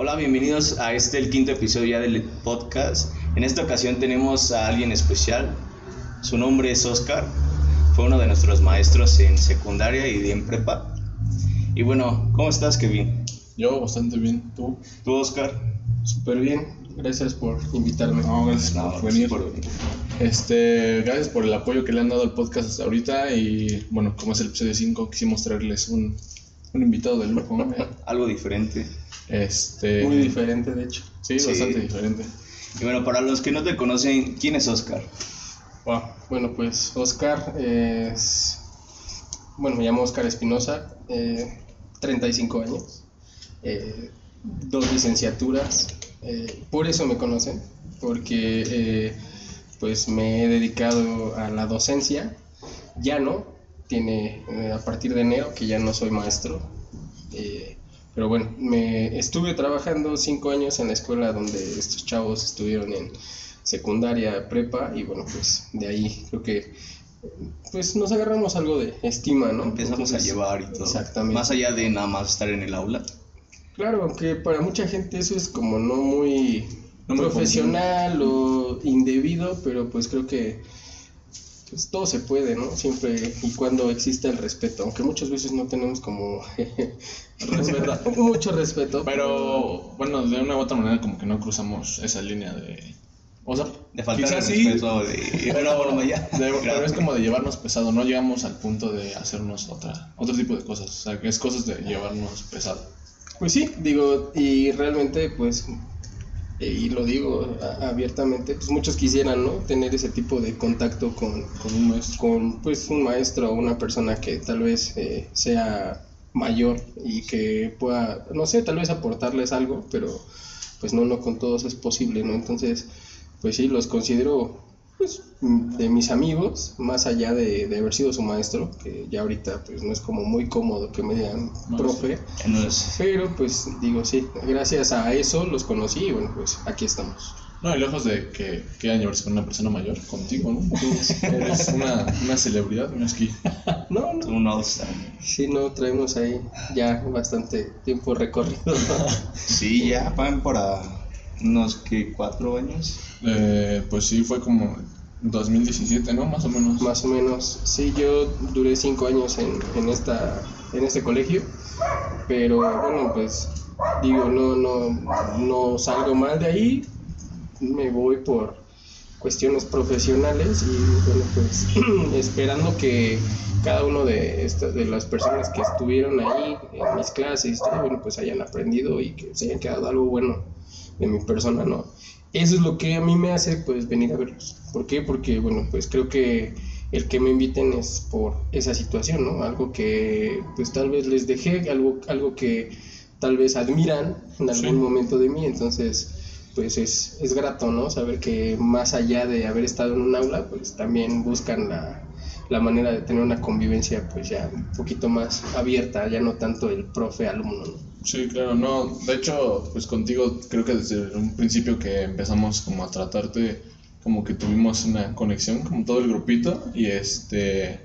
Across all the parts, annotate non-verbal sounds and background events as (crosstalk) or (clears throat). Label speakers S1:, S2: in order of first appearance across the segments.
S1: Hola, bienvenidos a este, el quinto episodio ya del podcast. En esta ocasión tenemos a alguien especial. Su nombre es Oscar. Fue uno de nuestros maestros en secundaria y en prepa. Y bueno, ¿cómo estás, Kevin?
S2: Yo bastante bien. ¿Tú?
S1: ¿Tú, Oscar?
S3: Súper bien. Gracias por invitarme.
S2: No, gracias
S1: No,
S2: por venir.
S1: por-
S2: Este, gracias por el apoyo que le han dado al podcast hasta ahorita. Y bueno, como es el episodio 5, quisimos traerles un, un invitado de lujo. ¿eh? (laughs)
S1: Algo diferente.
S2: Este,
S3: Muy diferente, de hecho.
S2: Sí,
S1: Sí.
S2: bastante diferente.
S1: Y bueno, para los que no te conocen, ¿quién es Oscar?
S3: Wow. Bueno, pues Oscar es. Bueno, me llamo Oscar Espinosa, eh, 35 años, eh, dos licenciaturas. eh, por eso me conocen, porque eh, pues me he dedicado a la docencia. Ya no, tiene eh, a partir de enero que ya no soy maestro. eh, pero bueno, me estuve trabajando cinco años en la escuela donde estos chavos estuvieron en secundaria, prepa y bueno, pues de ahí creo que pues nos agarramos algo de estima, ¿no?
S1: Empezamos a llevar y todo.
S3: Exactamente.
S1: Más allá de nada más estar en el aula.
S3: Claro, aunque para mucha gente eso es como no muy
S2: No muy
S3: profesional o indebido, pero pues creo que pues todo se puede, ¿no? Siempre y cuando exista el respeto, aunque muchas veces no tenemos como (laughs) mucho respeto.
S2: Pero bueno, de una u otra manera, como que no cruzamos esa línea de. O sea,
S1: De faltar
S2: quizás
S1: el
S2: sí,
S1: respeto de... (laughs)
S2: Pero,
S1: bueno, ya.
S2: de- pero es como de llevarnos pesado, no llegamos al punto de hacernos otra, otro tipo de cosas. O sea, que es cosas de llevarnos pesado.
S3: Pues sí, digo, y realmente pues, y lo digo abiertamente, pues muchos quisieran, ¿no? Tener ese tipo de contacto con,
S2: Con un maestro.
S3: con pues un maestro o una persona que tal vez eh, sea mayor y que pueda, no sé, tal vez aportarles algo, pero pues no, no con todos es posible, ¿no? Entonces, pues sí, los considero pues de mis amigos, más allá de, de haber sido su maestro, que ya ahorita pues no es como muy cómodo que me digan
S2: No,
S3: profe,
S1: No es-
S3: pero pues digo, sí, gracias a eso los conocí y bueno, pues aquí estamos.
S2: No, y lejos de que quieran llevarse con una persona mayor, contigo, ¿no? Eres una, una celebridad, no es que.
S3: No, no,
S1: Un all-star.
S3: sí, no, traemos ahí ya bastante tiempo recorrido. (laughs)
S1: Sí, ya van para unos que cuatro años.
S2: Eh, pues sí, fue como 2017, ¿no? Más o menos.
S3: Más o menos, sí, yo duré cinco años en, en, esta, en este colegio, pero bueno, pues digo, no, no, no salgo mal de ahí, me voy por cuestiones profesionales y bueno, pues (clears throat) esperando que cada uno de, estas de las personas que estuvieron ahí en mis clases, pues hayan aprendido y que se hayan quedado algo bueno de mi persona, ¿no? Eso es lo que a mí me hace pues venir a verlos. ¿Por qué? Porque bueno, pues creo que el que me inviten es por esa situación, ¿no? Algo que pues tal vez les dejé, algo, algo que tal vez admiran en algún
S2: Sí.
S3: momento de mí, entonces pues es, es grato, ¿no? Saber que más allá de haber estado en un aula, pues también buscan la, la manera de tener una convivencia pues ya un poquito más abierta, ya no tanto el profe-alumno, ¿no?
S2: Sí, claro, no. De hecho, pues contigo creo que desde un principio que empezamos como a tratarte, como que tuvimos una conexión, como todo el grupito, y este,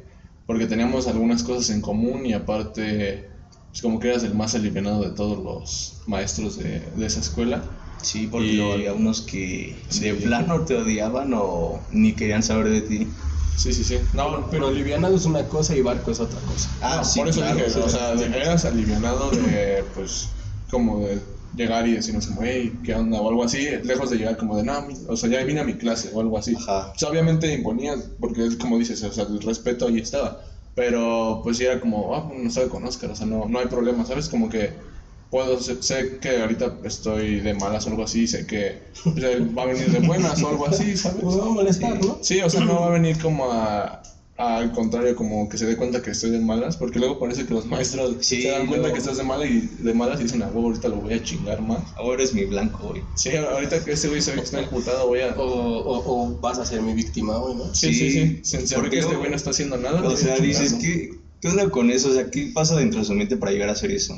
S2: porque teníamos algunas cosas en común y aparte, pues como que eras el más alivianado de todos los maestros de, de esa escuela.
S1: Sí, porque
S2: Y-
S1: había unos que
S2: Sí.
S1: de plano te odiaban o ni querían saber de ti.
S2: Sí, sí, sí. No,
S3: Pero livianado es una cosa y barco es otra cosa.
S1: Ah,
S2: No,
S1: sí,
S2: por eso
S1: claro,
S2: dije,
S1: sí,
S2: o sea,
S1: sí.
S2: eras alivianado de, pues, como de llegar y decirnos como, hey, ¿qué onda? O algo así, lejos de llegar como de, no, mi- o sea, ya vine a mi clase o algo así.
S1: Ajá.
S2: O sea, obviamente imponías, porque es como dices, o sea, el respeto ahí estaba. Pero pues sí era como, ah, no sabe con Oscar, o sea, no, no hay problema, ¿sabes? Como que puedo, sé, sé que ahorita estoy de malas o algo así, sé que pues, él va a venir de buenas o algo así, ¿sabes?
S3: Pues va a molestar, ¿no?
S2: Sí, o sea, no va a venir como a, a- al contrario, como que se dé cuenta que estoy de malas, porque luego parece que los maestros
S1: Sí,
S2: se dan cuenta
S1: luego-
S2: que estás de malas y de malas y dicen, ah, huevo, ahorita lo voy a chingar más.
S1: Ahora eres mi blanco hoy.
S2: Sí, ahorita que ese güey se ve que está emputado, voy a...
S3: O, o, o vas a ser mi víctima hoy, ¿no?
S2: Sí, sí, sí.
S1: Sí,
S2: Sin que este güey no está haciendo nada.
S1: O sea, dices. ¿qué, ¿qué onda con eso? O sea, ¿qué pasa dentro de su mente para llegar a hacer eso?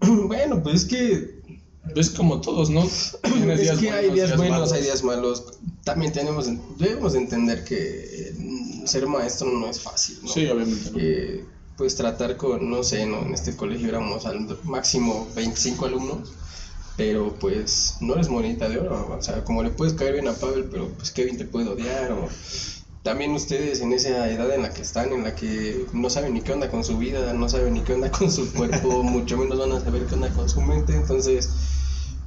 S1: (clears throat)
S3: Bueno, pues es que
S2: Es como todos, ¿no?
S3: Es que hay días buenos,
S2: malos.
S3: hay días malos. También tenemos, debemos entender que ser maestro no es fácil, ¿no?
S2: Sí, obviamente.
S3: Eh, pues tratar con, no sé, ¿no? En este colegio éramos al máximo 25 alumnos. pero pues no eres monita de oro, o sea, como le puedes caer bien a Pavel, pero pues Kevin te puede odiar, o también ustedes en esa edad en la que están, en la que no saben ni qué onda con su vida, no saben ni qué onda con su cuerpo, (laughs) mucho menos van a saber qué onda con su mente, entonces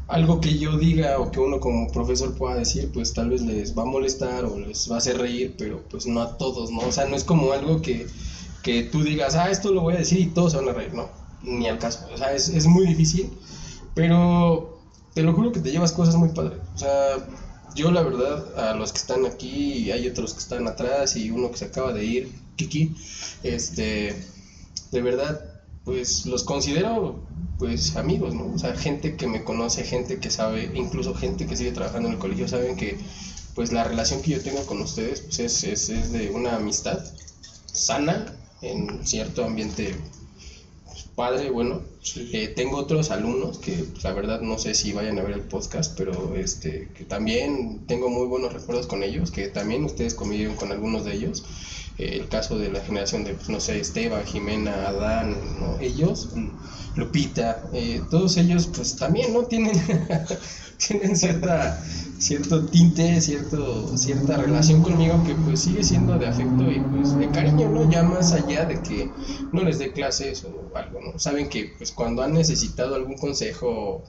S3: algo que yo diga o que uno como profesor pueda decir, pues tal vez les va a molestar o les va a hacer reír, pero pues no a todos, ¿no? O sea, no es como algo que, que tú digas, ah, esto lo voy a decir y todos se van a reír, no, ni al caso, o sea, es, es muy difícil pero te lo juro que te llevas cosas muy padres. O sea, yo la verdad, a los que están aquí, hay otros que están atrás y uno que se acaba de ir, Kiki, este, de verdad, pues los considero pues amigos, ¿no? O sea, gente que me conoce, gente que sabe, incluso gente que sigue trabajando en el colegio, saben que pues la relación que yo tengo con ustedes pues es, es, es de una amistad sana en cierto ambiente padre, bueno. Eh, tengo otros alumnos que pues, la verdad no sé si vayan a ver el podcast, pero este que también tengo muy buenos recuerdos con ellos, que también ustedes convivieron con algunos de ellos. El caso de la generación de, pues, no sé, Esteban, Jimena, Adán, ellos, Lupita, eh, todos ellos pues también, ¿no? Tienen, (laughs) tienen cierta cierto tinte, cierto, cierta relación conmigo que pues sigue siendo de afecto y pues de cariño, ¿no? Ya más allá de que no les dé clases o algo, ¿no? Saben que pues cuando han necesitado algún consejo,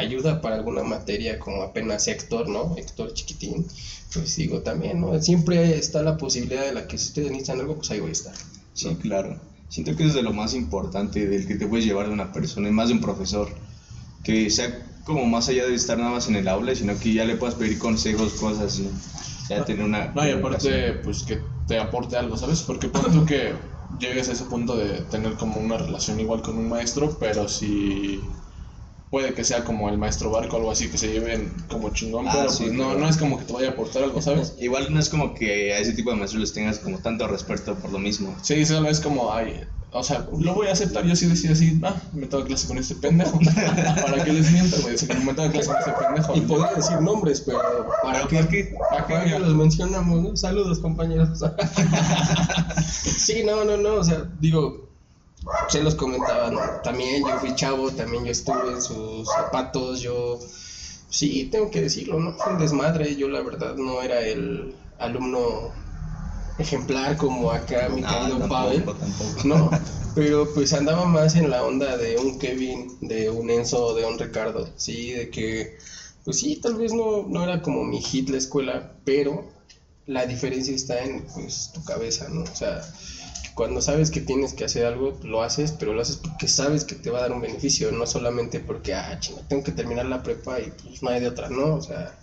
S3: ayuda para alguna materia como apenas Héctor, ¿no? Héctor chiquitín, pues digo también, ¿no? Siempre está la posibilidad de la que si ustedes necesitan algo, pues ahí voy a estar.
S1: Sí, claro. Siento que es de lo más importante del que te puedes llevar de una persona, y más de un profesor, que sea como más allá de estar nada más en el aula, sino que ya le puedas pedir consejos, cosas así. Ya tener una.
S2: No, y aparte, pues que te aporte algo, ¿sabes? Porque por tú que llegues a ese punto de tener como una relación igual con un maestro, pero si puede que sea como el maestro barco o algo así, que se lleven como chingón, ah, pero pues no, no es como que te vaya a aportar algo, ¿sabes? (laughs)
S1: Igual no es como que a ese tipo de maestros les tengas como tanto respeto por lo mismo.
S2: Sí, solo es como, ay, o sea, lo voy a aceptar. Yo sí decía así, ah, me toca clase con este pendejo. (laughs) (laughs) ¿Para qué les miento, güey? Si me toca clase con este pendejo.
S3: Y podría decir nombres, pero
S1: ¿para qué?
S3: ¿Para qué los mencionamos, no? Saludos, compañeros. sí, no, no, no. O sea, digo, se los comentaba, ¿no? También yo fui chavo, también yo estuve en sus zapatos, yo. Sí, tengo que decirlo, ¿no? Fue un desmadre. Yo, la verdad, no era el alumno ejemplar como acá mi querido Pavel, ¿no? Pero pues andaba más en la onda de un Kevin, de un Enzo, de un Ricardo, sí, de que, pues sí, tal vez no, no era como mi hit la escuela, pero la diferencia está en pues tu cabeza, ¿no? O sea, cuando sabes que tienes que hacer algo, lo haces, pero lo haces porque sabes que te va a dar un beneficio, no solamente porque, ah, chinga, tengo que terminar la prepa y pues no hay de otra, ¿no? O sea,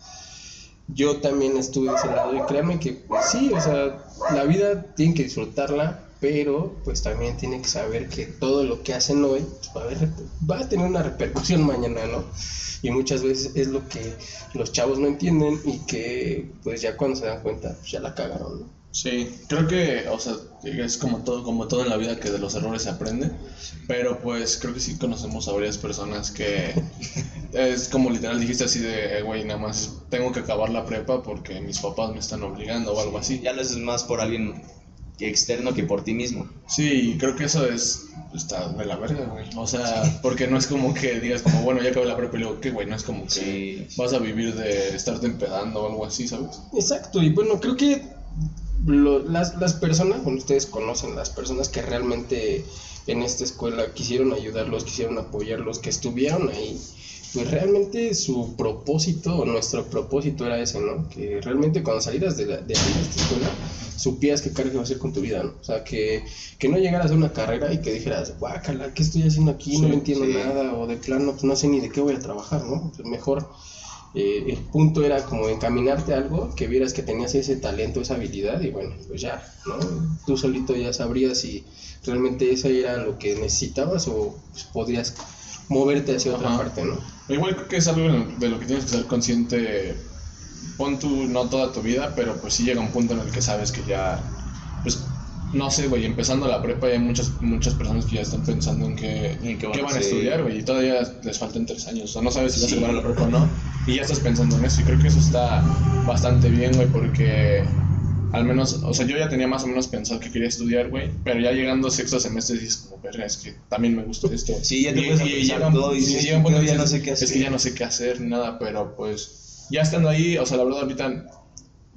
S3: yo también estuve de ese lado y créanme que pues, sí, o sea, la vida tiene que disfrutarla, pero pues también tiene que saber que todo lo que hacen hoy pues, va, a va a tener una repercusión (laughs) mañana, ¿no? Y muchas veces es lo que los chavos no entienden y que pues ya cuando se dan cuenta pues, ya la cagaron, ¿no?
S2: Sí, creo que, o sea, es como todo, como todo en la vida que de los errores se aprende, pero pues creo que sí conocemos a varias personas que (laughs) es como literal dijiste así de, eh, güey, nada más tengo que acabar la prepa porque mis papás me están obligando o algo así.
S1: Ya lo haces más por alguien externo que por ti mismo.
S2: Sí, creo que eso es, está de la verga, güey. O sea, porque no es como que digas como, bueno, ya acabé la prepa y luego, ¿qué, güey? No es como que vas a vivir de estarte empedando o algo así, ¿sabes?
S3: Exacto, y bueno, creo que las, las personas, bueno, ustedes conocen las personas que realmente en esta escuela quisieron ayudarlos, quisieron apoyarlos, que estuvieron ahí, pues realmente su propósito, o nuestro propósito era ese, ¿no? Que realmente cuando salieras de, la, de esta escuela, supieras qué carga va a hacer con tu vida, ¿no? O sea, que, que no llegaras a una carrera y que dijeras, guácala, ¿qué estoy haciendo aquí? no entiendo nada, o de plano, pues no sé ni de qué voy a trabajar, ¿no? Pues mejor eh, el punto era como encaminarte a algo, que vieras que tenías ese talento, esa habilidad y bueno, pues ya, ¿no? Tú solito ya sabrías si realmente eso era lo que necesitabas o pues, podrías moverte hacia otra parte, ¿no?
S2: Igual creo que es algo de lo que tienes que ser consciente, pon tú no toda tu vida, pero pues sí llega un punto en el que sabes que ya, pues no sé, güey, empezando la prepa hay muchas, muchas personas que ya están pensando en qué, van, a estudiar, güey, y todavía les faltan tres años, o sea, no sabes si vas a la prepa o no, y ya estás pensando en eso, y creo que eso está bastante bien, güey, porque al menos, o sea, yo ya tenía más o menos pensado que quería estudiar, güey, pero ya llegando a sexto semestre dices como, verga, es que también me gustó esto.
S1: Sí, ya te
S2: Y- y llega un-
S1: todo y
S2: sí,
S1: dices,
S2: llega un punto
S1: "Yo
S2: que
S1: ya no sé qué
S2: Es que
S1: hacer".
S2: ya no sé qué hacer, ni nada, pero pues ya estando ahí, o sea, la verdad ahorita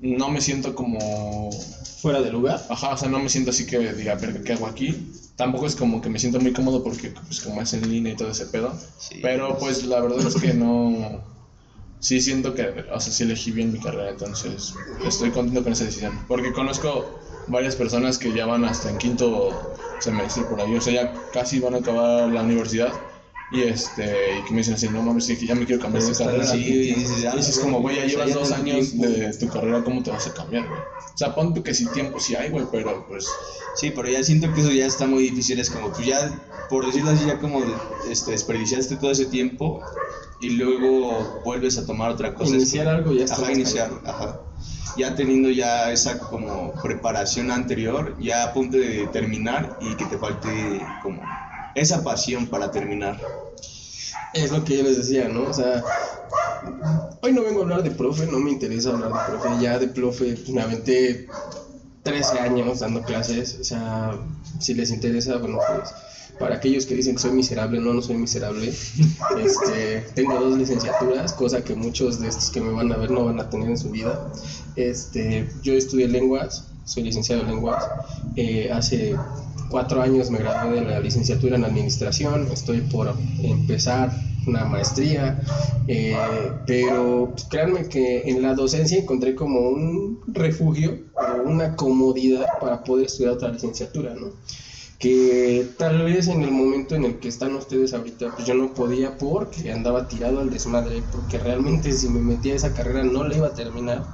S2: no me siento como
S3: Fuera de lugar.
S2: Ajá, o sea, no me siento así que diga, verga, ¿qué hago aquí? Tampoco es como que me siento muy cómodo porque, pues, como es en línea y todo ese pedo.
S1: Sí.
S2: Pero, pues, la verdad es que no. Sí siento que, o sea, sí elegí bien mi carrera, entonces estoy contento con esa decisión. Porque conozco varias personas que ya van hasta en quinto semestre por ahí, o sea, ya casi van a acabar la universidad. Y este, y que me dicen así, no mames, sí, que ya me quiero cambiar de carrera.
S1: así, y dices,
S2: Y dices como, güey, ya llevas
S1: ya
S2: dos años
S1: tiempo.
S2: de tu carrera, ¿cómo te vas a cambiar, güey? O sea, pon tú que sí tiempo sí hay, güey, pero pues...
S1: Sí, pero ya siento que eso ya está muy difícil. Es como, pues ya, por decirlo así, ya como este, desperdiciaste todo ese tiempo y luego vuelves a tomar otra cosa.
S3: Iniciar
S1: Es que-
S3: algo ya está
S1: Ajá, iniciar, ajá. Ya teniendo ya esa como preparación anterior, ya a punto de terminar y que te falte como esa pasión para terminar.
S3: Es lo que yo les decía, ¿no? O sea, hoy no vengo a hablar de profe, no me interesa hablar de profe. Ya de profe pues, me aventé 13 años dando clases. O sea, si les interesa, bueno, pues para aquellos que dicen que soy miserable, no, no soy miserable. Este, tengo dos licenciaturas, cosa que muchos de estos que me van a ver no van a tener en su vida. Este, yo estudié lenguas, soy licenciado en lenguas. Eh, hace cuatro años me gradué de la licenciatura en administración, estoy por empezar una maestría, eh, pero pues, créanme que en la docencia encontré como un refugio o una comodidad para poder estudiar otra licenciatura, ¿no? Que tal vez en el momento en el que están ustedes ahorita, pues yo no podía porque andaba tirado al desmadre, porque realmente si me metía a esa carrera no la iba a terminar.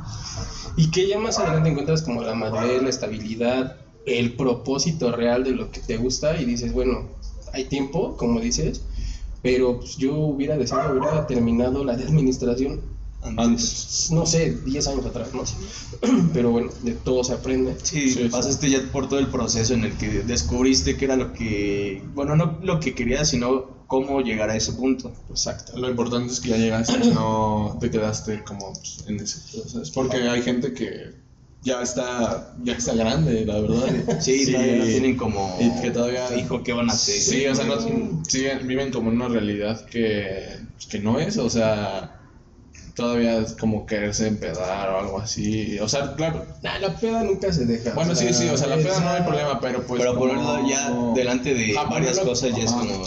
S3: Y que ya más adelante encuentras como la madurez, la estabilidad, el propósito real de lo que te gusta y dices, bueno, hay tiempo, como dices, pero pues, yo hubiera deseado hubiera terminado la de administración
S1: Antes.
S3: no sé, 10 años atrás, no sé. (clears throat) Pero bueno, de todo se aprende.
S1: Sí,
S2: Sí,
S1: pasaste ya por todo el proceso en el que descubriste que era lo que, bueno, no lo que querías, sino cómo llegar a ese punto.
S3: Exacto.
S2: Lo importante es que ya llegaste, (clears throat) no te quedaste como en ese proceso. Porque hay gente que ya está, ya está grande, la verdad. (laughs)
S1: Sí, todavía no tienen como
S2: y que todavía-
S1: hijo qué van a hacer.
S2: Sí, o sea, no, siguen- viven como en una realidad que, que no es, o sea, todavía es como quererse empedar o algo así. O sea, claro,
S3: Nah, la peda nunca se deja.
S2: bueno, sí, sí, o sea, la peda no hay problema, pero pues.
S1: Pero
S2: como-
S1: ponerlo ya delante de varias cosas ya es como,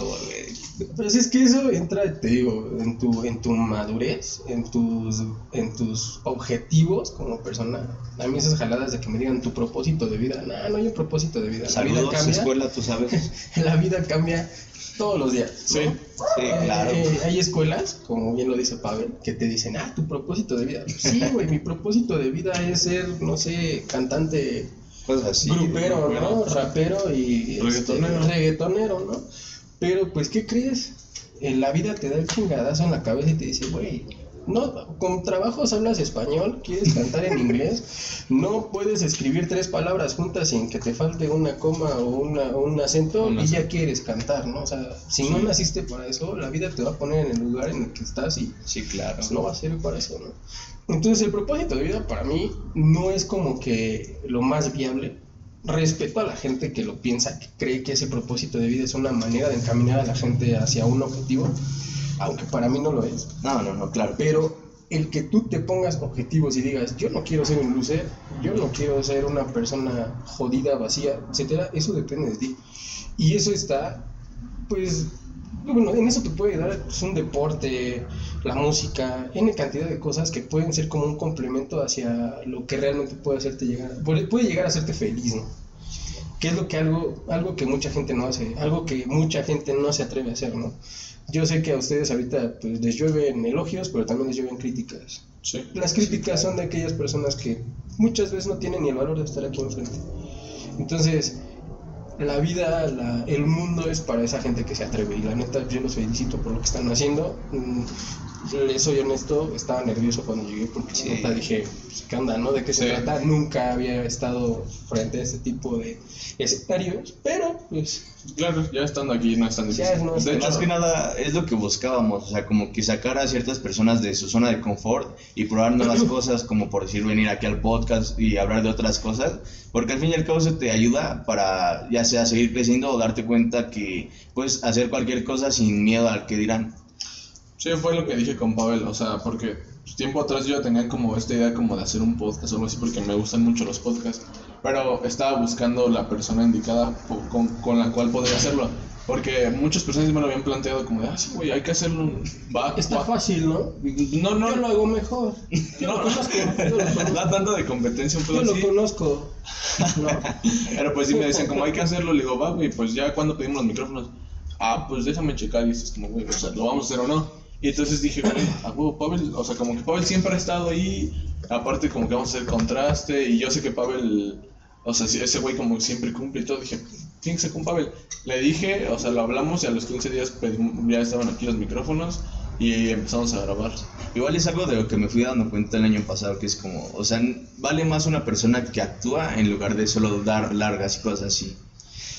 S3: Pero si es que eso entra, te digo, en tu, en tu madurez, en tus, en tus objetivos como persona. A mí esas jaladas de que me digan tu propósito de vida. No, no hay un propósito de vida. La vida cambia.
S1: escuela, tú sabes. (laughs)
S3: La vida cambia todos los días. ¿no?
S2: Sí.
S1: Sí,
S3: Eh,
S1: claro.
S3: eh, hay escuelas, como bien lo dice Pavel, que te dicen, ah, tu propósito de vida. Sí, güey, mi propósito de vida es ser, no sé, cantante
S1: Cosas así.
S3: grupero, ¿no? Rapero y este,
S2: Reggaetonero.
S3: reggaetonero, ¿no? Pero pues, ¿qué crees? En la vida te da el chingadazo en la cabeza y te dice, güey, no, con trabajos hablas español, quieres cantar en inglés, no puedes escribir tres palabras juntas sin que te falte una coma o, una, un acento y ya quieres cantar, ¿no? O sea, si no
S2: Sí.
S3: naciste para eso, la vida te va a poner en el lugar en el que estás y
S1: Sí, claro.
S3: pues no va a servir para eso, ¿no? Entonces el propósito de vida para mí no es como que lo más viable. Respeto a la gente que lo piensa, que cree que ese propósito de vida es una manera de encaminar a la gente hacia un objetivo, aunque para mí no lo es.
S1: No, no, no, claro.
S3: Pero el que tú te pongas objetivos y digas, yo no quiero ser un loser, yo no quiero ser una persona jodida, vacía, etcétera, eso depende de ti. Y eso está, pues, bueno, en eso te puede dar pues, un deporte, la música, N cantidad de cosas que pueden ser como un complemento hacia lo que realmente puede hacerte llegar, puede llegar a hacerte feliz, ¿no? Que es lo que algo, algo que mucha gente no hace, algo que mucha gente no se atreve a hacer, ¿no? Yo sé que a ustedes ahorita pues, les llueven elogios, pero también les llueven críticas.
S2: Sí.
S3: Las críticas son de aquellas personas que muchas veces no tienen ni el valor de estar aquí enfrente. Entonces, la vida, la- el mundo es para esa gente que se atreve. Y la neta, yo los felicito por lo que están haciendo. Le soy honesto, estaba nervioso cuando llegué porque
S1: Sí.
S3: neta dije, pues, ¿qué onda, no? ¿De qué se
S2: Sí.
S3: trata? Nunca había estado frente a este tipo de escenarios, pero pues
S2: Claro, ya estando aquí no es tan difícil.
S3: no es
S2: de hecho,
S1: más que nada es lo que buscábamos, o sea, como que sacar a ciertas personas de su zona de confort y probar nuevas (clears throat) cosas, como por decir venir aquí al podcast y hablar de otras cosas, porque al fin y al cabo eso te ayuda para ya sea seguir creciendo o darte cuenta que puedes hacer cualquier cosa sin miedo al que dirán.
S2: Sí, fue lo que dije con Pavel, o sea, porque tiempo atrás yo tenía como esta idea como de hacer un podcast o algo así porque me gustan mucho los podcasts, pero estaba buscando la persona indicada con, con la cual podría hacerlo, porque muchas personas me lo habían planteado como de, ah, sí, güey, hay que hacerlo, va,
S3: está
S2: va".
S3: fácil, ¿no?
S2: No, no,
S3: Yo lo hago mejor. Yo
S2: no,
S3: lo conozco. (laughs) Yo lo conozco.
S2: da tanto de competencia un
S3: Yo
S2: poco
S3: lo
S2: así.
S3: conozco. No.
S2: Pero pues sí me decían, como hay que hacerlo, le digo, va, güey, pues ya cuando pedimos los micrófonos, ah, pues déjame checar y es como, güey, o sea, lo vamos a hacer o no. Y entonces dije, güey, a huevo, Pavel, o sea, como que Pavel siempre ha estado ahí, aparte como que vamos a hacer contraste, y yo sé que Pavel, o sea, ese güey como siempre cumple y todo, dije, tiene que ser con Pavel. Le dije, o sea, lo hablamos y a los 15 días pedimos- ya estaban aquí los micrófonos y empezamos a grabar.
S1: Igual es algo de lo que me fui dando cuenta el año pasado, que es como, o sea, vale más una persona que actúa en lugar de solo dar largas y cosas así.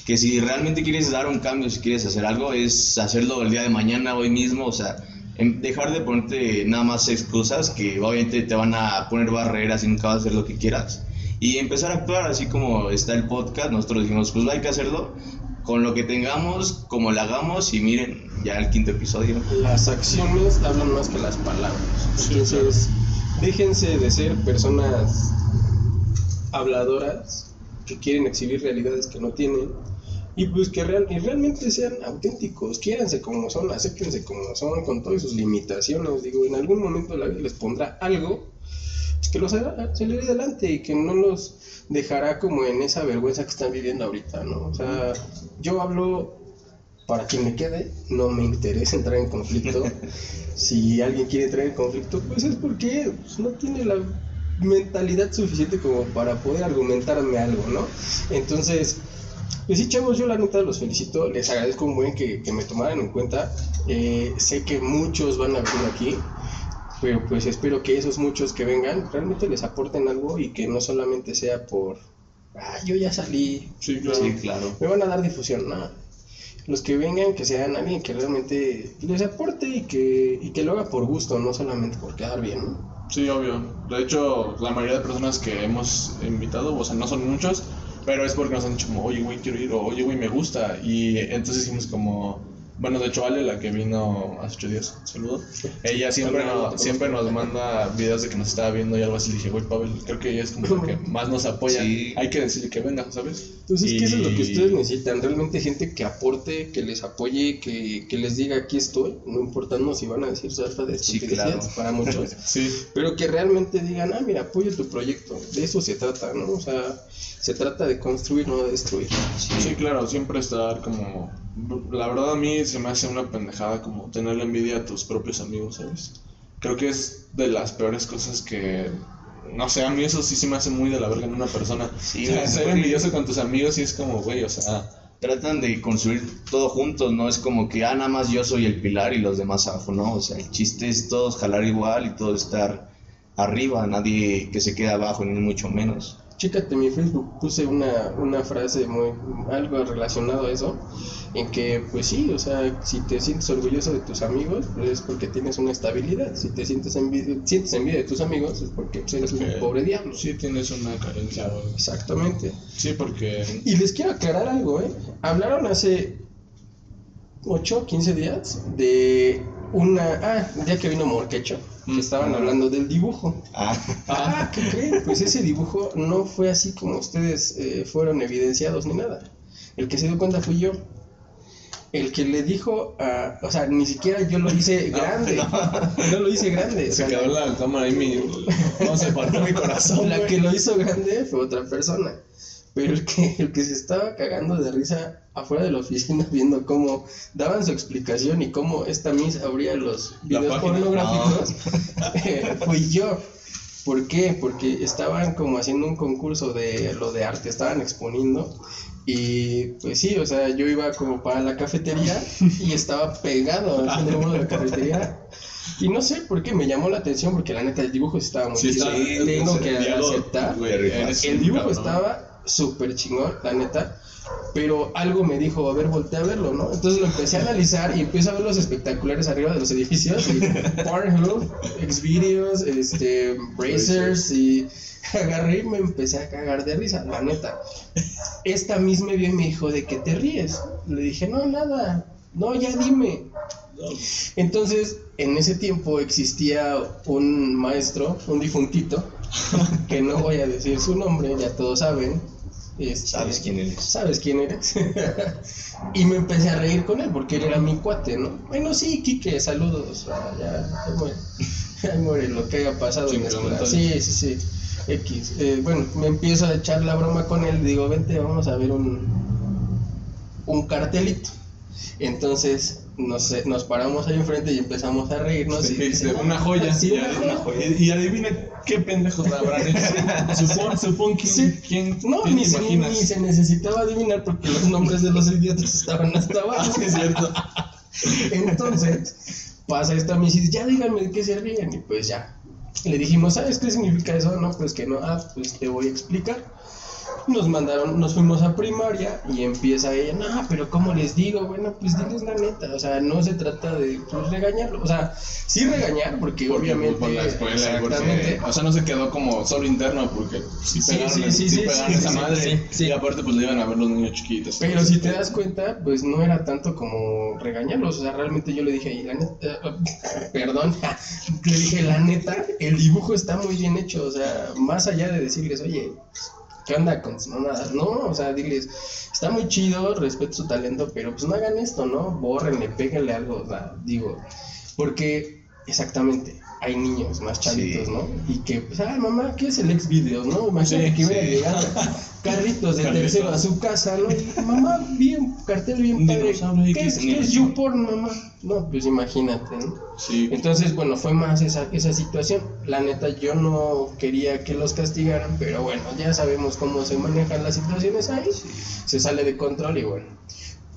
S1: Que si realmente quieres dar un cambio, si quieres hacer algo, es hacerlo el día de mañana, hoy mismo, o sea, dejar de ponerte nada más excusas que obviamente te van a poner barreras y nunca vas a hacer lo que quieras. Y empezar a actuar, así como está el podcast, nosotros dijimos, pues hay que hacerlo con lo que tengamos, como lo hagamos y miren, ya el quinto episodio.
S3: Las acciones hablan más que las palabras. Entonces, déjense de ser personas habladoras que quieren exhibir realidades que no tienen y pues que real, y realmente sean auténticos, quiéranse como son, acéptense como son, con todas sus limitaciones. Digo, en algún momento la vida les pondrá algo pues, que los haga salir adelante y que no los dejará como en esa vergüenza que están viviendo ahorita, ¿no? O sea, yo hablo para quien me quede, no me interesa entrar en conflicto. (laughs) si alguien quiere entrar en conflicto, pues es porque pues, no tiene la mentalidad suficiente como para poder argumentarme algo, ¿no? Entonces, pues sí, chavos, yo la neta los felicito, les agradezco un buen que, que me tomaran en cuenta. Eh, sé que muchos van a venir aquí, pero pues espero que esos muchos que vengan realmente les aporten algo y que no solamente sea por, ah, yo ya salí,
S2: Sí, claro.
S1: Sí, claro.
S3: me van a dar difusión, no. Los que vengan, que sean alguien que realmente les aporte y que, y que lo haga por gusto, no solamente por quedar bien, ¿no?
S2: Sí, obvio. De hecho, la mayoría de personas que hemos invitado, o sea, no son muchos, pero es porque nos han dicho como, oye, güey, quiero ir, o oye, güey, me gusta. Y entonces hicimos como, bueno, de hecho, Ale, la que vino hace ocho días, saludo, ella siempre, nos, siempre nos manda videos de que nos estaba viendo y algo así. Le dije, güey, Pavel, creo que ella es como la que (laughs) más nos apoya.
S1: Sí.
S2: Hay que decirle que venga, ¿sabes?
S3: Entonces, ¿qué es lo que
S2: Y-
S3: ustedes necesitan? Realmente gente que aporte, que les apoye, que, que les diga aquí estoy, no importando si van a decir salsa de
S1: Sí, claro.
S3: para muchos, (laughs)
S2: Sí,
S3: pero que realmente digan, ah, mira, apoyo tu proyecto. De eso se trata, ¿no? O sea, se trata de construir, no de destruir.
S2: Sí, claro, siempre estar como... La verdad a mí se me hace una pendejada como tenerle envidia a tus propios amigos, ¿sabes? Creo que es de las peores cosas que... No sé, a mí eso sí se me hace muy de la verga en una persona.
S1: Sí,
S2: o sea, ser envidioso con tus amigos y es como, güey, o sea...
S1: tratan de construir todo juntos, no es como que, ah, nada más yo soy el pilar y los demás abajo, no, o sea, el chiste es todos jalar igual y todos estar arriba, nadie que se quede abajo, ni mucho menos.
S3: Chécate mi Facebook, puse una, una frase muy algo relacionado a eso, en que pues sí, o sea, si te sientes orgulloso de tus amigos, pues es porque tienes una estabilidad. Si te sientes envidia, sientes envidia de tus amigos, es porque pues, eres un pobre diablo.
S2: Sí tienes una carencia.
S3: Exactamente.
S2: Sí, porque...
S3: Y les quiero aclarar algo, ¿eh? Hablaron hace 8, 15 días de una... Ah, el día que vino Morquecho, que
S2: Mm.
S3: estaban hablando del dibujo.
S1: Ah,
S3: Ah, ¿qué creen? Pues ese dibujo no fue así como ustedes eh, fueron evidenciados ni nada. El que se dio cuenta fui yo. El que le dijo, a- o sea, ni siquiera yo lo hice (laughs) grande. No, lo hice grande. o
S2: Se
S3: sea,
S2: quedó la cámara ahí, mi... No, se partió mi corazón,
S3: la
S2: güey.
S3: que lo hizo grande fue otra persona. Pero el que, el que se estaba cagando de risa afuera de la oficina (laughs) viendo cómo daban su explicación y cómo esta Miss abría los videos pornográficos, (laughs) eh, fui yo. ¿Por qué? Porque estaban como haciendo un concurso de lo de arte, estaban exponiendo. Y pues sí, o sea, yo iba como para la cafetería y estaba pegado muro de la cafetería Y no sé por qué me llamó la atención, porque la neta el dibujo estaba muy
S2: Sí, está-
S3: Tengo que aceptar. El dibujo estaba súper chingón, la neta. Pero algo me dijo, a ver, voltea a verlo, ¿no? Entonces lo empecé a analizar y empiezo a ver los espectaculares arriba de los edificios. Y (laughs) Pornhub, Xvideos, este, Brazers y (laughs) agarré y me empecé a cagar de risa, la neta. Esta misma vio y me dijo, ¿de qué te ríes? Le dije, no, nada, no, ya dime. Entonces, en ese tiempo existía un maestro, un difuntito, (laughs) que no voy a decir su nombre, ya todos saben. este,
S1: ¿Sabes quién eres?
S3: ¿Sabes quién eres? (laughs) y me empecé a reír con él porque él era mi cuate, ¿no? Bueno, sí, Quique, saludos. ah, ya, ahí muere. (laughs) Ahí muere lo que haya pasado
S2: Sin
S3: en la. Sí, sí, sí. X. Eh, bueno, me empiezo a echar la broma con él. Digo, vente, vamos a ver un, un cartelito. Entonces nos, nos paramos ahí enfrente y empezamos a reírnos. y dice,
S2: una joya.
S3: Sí,
S2: y,
S3: una joya.
S2: joya. Y- y adivina qué pendejos la habrán hecho. (laughs) Supón, supón quién,
S3: Sí.
S2: quién,
S3: No,
S2: quién
S3: ni se, ni se necesitaba adivinar porque los nombres de los idiotas estaban hasta (laughs) abajo.
S2: Ah, es cierto.
S3: Entonces, pasa esta me dice, ya díganme de qué se ríen. Y pues ya. Le dijimos, ¿sabes qué significa eso? No, pues que no. Ah, pues te voy a explicar. Nos mandaron, nos fuimos a primaria y empieza ella, no, pero ¿cómo les digo? Bueno, pues diles la neta, o sea, no se trata de pues, regañarlo, o sea, sí regañar, porque,
S2: Porque,
S3: obviamente,
S2: por la escuela, porque, o sea, no se quedó como solo interno, porque sí
S3: Sí,
S2: pegaron,
S3: sí,
S2: sí,
S3: sí, sí,
S2: pegaron
S3: sí,
S2: esa
S3: sí,
S2: madre.
S3: sí, sí.
S2: Y aparte, pues lo iban a ver los niños chiquitos.
S3: Pero si te das cuenta, pues no era tanto como regañarlos. O sea, realmente yo le dije, y la neta, (laughs) perdón, (laughs) le dije, la neta, el dibujo está muy bien hecho. O sea, más allá de decirles, oye, ¿qué onda con tus mamadas? No, o sea, diles, está muy chido, respeto su talento, pero pues no hagan esto, ¿no? Bórrenle, péguenle algo. Digo, porque exactamente. Hay niños más chavitos,
S1: Sí.
S3: ¿no? Y que, pues, ay, mamá, ¿qué es el ex video, no? Imagínate
S2: Sí,
S3: que hubiera
S2: sí.
S3: llegado Carlitos de (laughs) tercero a su casa, ¿no? Y, mamá, bien, cartel bien padre. ¿Qué es. ¿Qué es YouPorn, mamá? No, pues imagínate, ¿no?
S2: Sí.
S3: Entonces, bueno, fue más esa, esa situación. La neta, yo no quería que los castigaran, pero bueno, ya sabemos cómo se manejan las situaciones ahí. Se sale de control y bueno.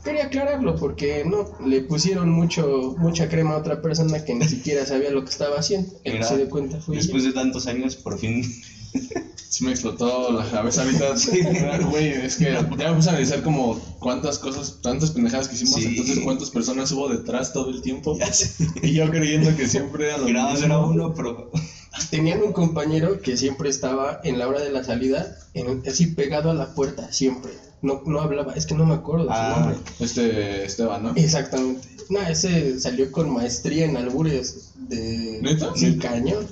S3: Quería aclararlo porque no, le pusieron mucho, mucha crema a otra persona que ni siquiera sabía lo que estaba haciendo. El que
S1: Mira,
S3: se dio cuenta fue
S1: Después de tantos años, por fin.
S2: Sí me explotó la cabeza ahorita. (laughs) Güey, es que ya me puse a analizar como cuántas cosas, tantas pendejadas que hicimos,
S1: Sí.
S2: entonces cuántas personas hubo detrás todo el tiempo. Y yo creyendo que siempre era lo
S1: más
S2: mismo.
S1: era uno, pero.
S3: Tenían un compañero que siempre estaba en la hora de la salida, en- así pegado a la puerta, siempre. No, no hablaba, es que no me acuerdo de su
S1: Ah.
S3: nombre.
S2: Este Esteban, ¿no?
S3: Exactamente. No, ese salió con maestría en albures de
S2: ¿Neta?
S3: Sí, cañón.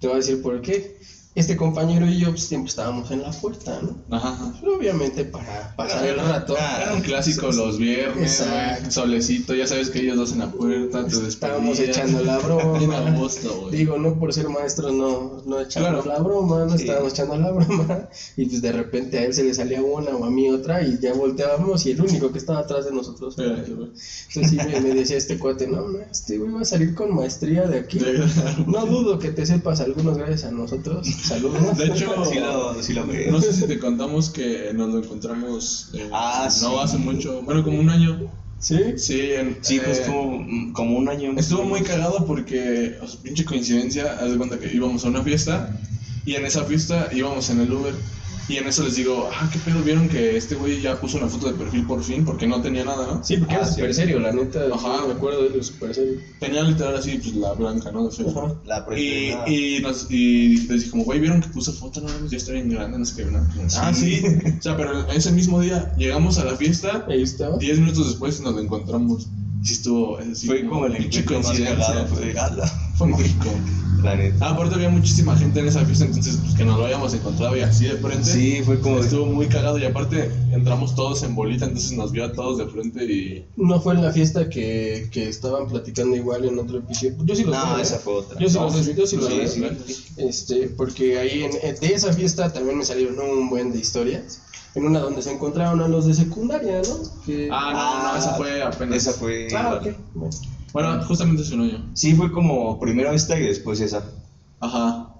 S3: Te voy a decir por qué. Este compañero y yo pues, siempre estábamos en la puerta, ¿no?
S2: Ajá. ajá.
S3: Pero obviamente para pasar el rato.
S2: Era un clásico los viernes,
S3: Exacto.
S2: solecito, ya sabes que ellos dos en la puerta, te
S3: Estábamos echando la broma. (laughs)
S2: gusto, güey.
S3: Digo, no por ser maestros no, no echamos
S2: Claro.
S3: la broma, no
S1: Sí.
S3: estábamos echando la broma. (laughs) Y pues de repente a él se le salía una o a mí otra y ya volteábamos y el único que estaba atrás de nosotros era él. Entonces sí me, me decía este cuate, no, no, este güey va a salir con maestría de aquí. (laughs) No dudo que te sepas algunos gracias a nosotros. Saludos.
S2: De hecho,
S1: Sí lo, sí lo veo.
S2: no sé si te contamos que nos lo encontramos eh,
S1: Ah,
S2: no
S1: sí.
S2: hace mucho, bueno, como un año.
S3: ¿Sí?
S2: Sí, en-
S1: Sí, pues
S2: eh,
S1: como, como un año.
S2: Estuvo muy cagado porque, o sea, pinche coincidencia, haz de cuenta que íbamos a una fiesta y en esa fiesta íbamos en el Uber y en eso les digo, ah, qué pedo, vieron que este güey ya puso una foto de perfil por fin porque no tenía nada, ¿no?
S3: Sí, porque
S1: Ah,
S3: era
S1: sí.
S3: súper serio, la neta.
S2: Ajá.
S3: Me acuerdo de él, súper serio.
S2: Tenía literal así, pues la blanca, ¿no? De Facebook.
S1: La
S2: Y, y, nos, y les dije, como, güey, vieron que puso foto, no mames, ya está bien grande, no sé qué, ¿no? Ah, sí. O sea, pero ese mismo día llegamos a la fiesta,
S3: Ahí estaba.
S2: 10 minutos después nos lo encontramos. Sí, estuvo, es así,
S1: Fue como el encuentro más cagado. Fue de gala.
S2: Fue mágico.
S1: La neta.
S2: Ah, aparte había muchísima gente en esa fiesta, entonces pues, que nos lo habíamos encontrado y así de frente.
S1: Sí, fue como de-
S2: Estuvo muy cagado y aparte entramos todos en bolita, entonces nos vio a todos de frente y...
S3: No fue en la fiesta que, que estaban platicando igual en otro episodio. Yo sí los
S1: No,
S3: veo,
S1: esa
S3: ¿eh?
S1: fue otra.
S3: Yo sí
S2: No,
S3: los veo, yo sí los
S1: sí,
S3: veo.
S1: sí.
S3: Este, porque ahí en, en- de esa fiesta también me salieron un buen de historias. En una donde se encontraron a los de secundaria, ¿no? Que...
S2: Ah, no, no, esa fue apenas.
S1: Esa fue.
S3: Ah, ok. Bueno.
S2: Bueno, justamente hace un año.
S1: Sí, fue como primero esta y después esa.
S2: Ajá.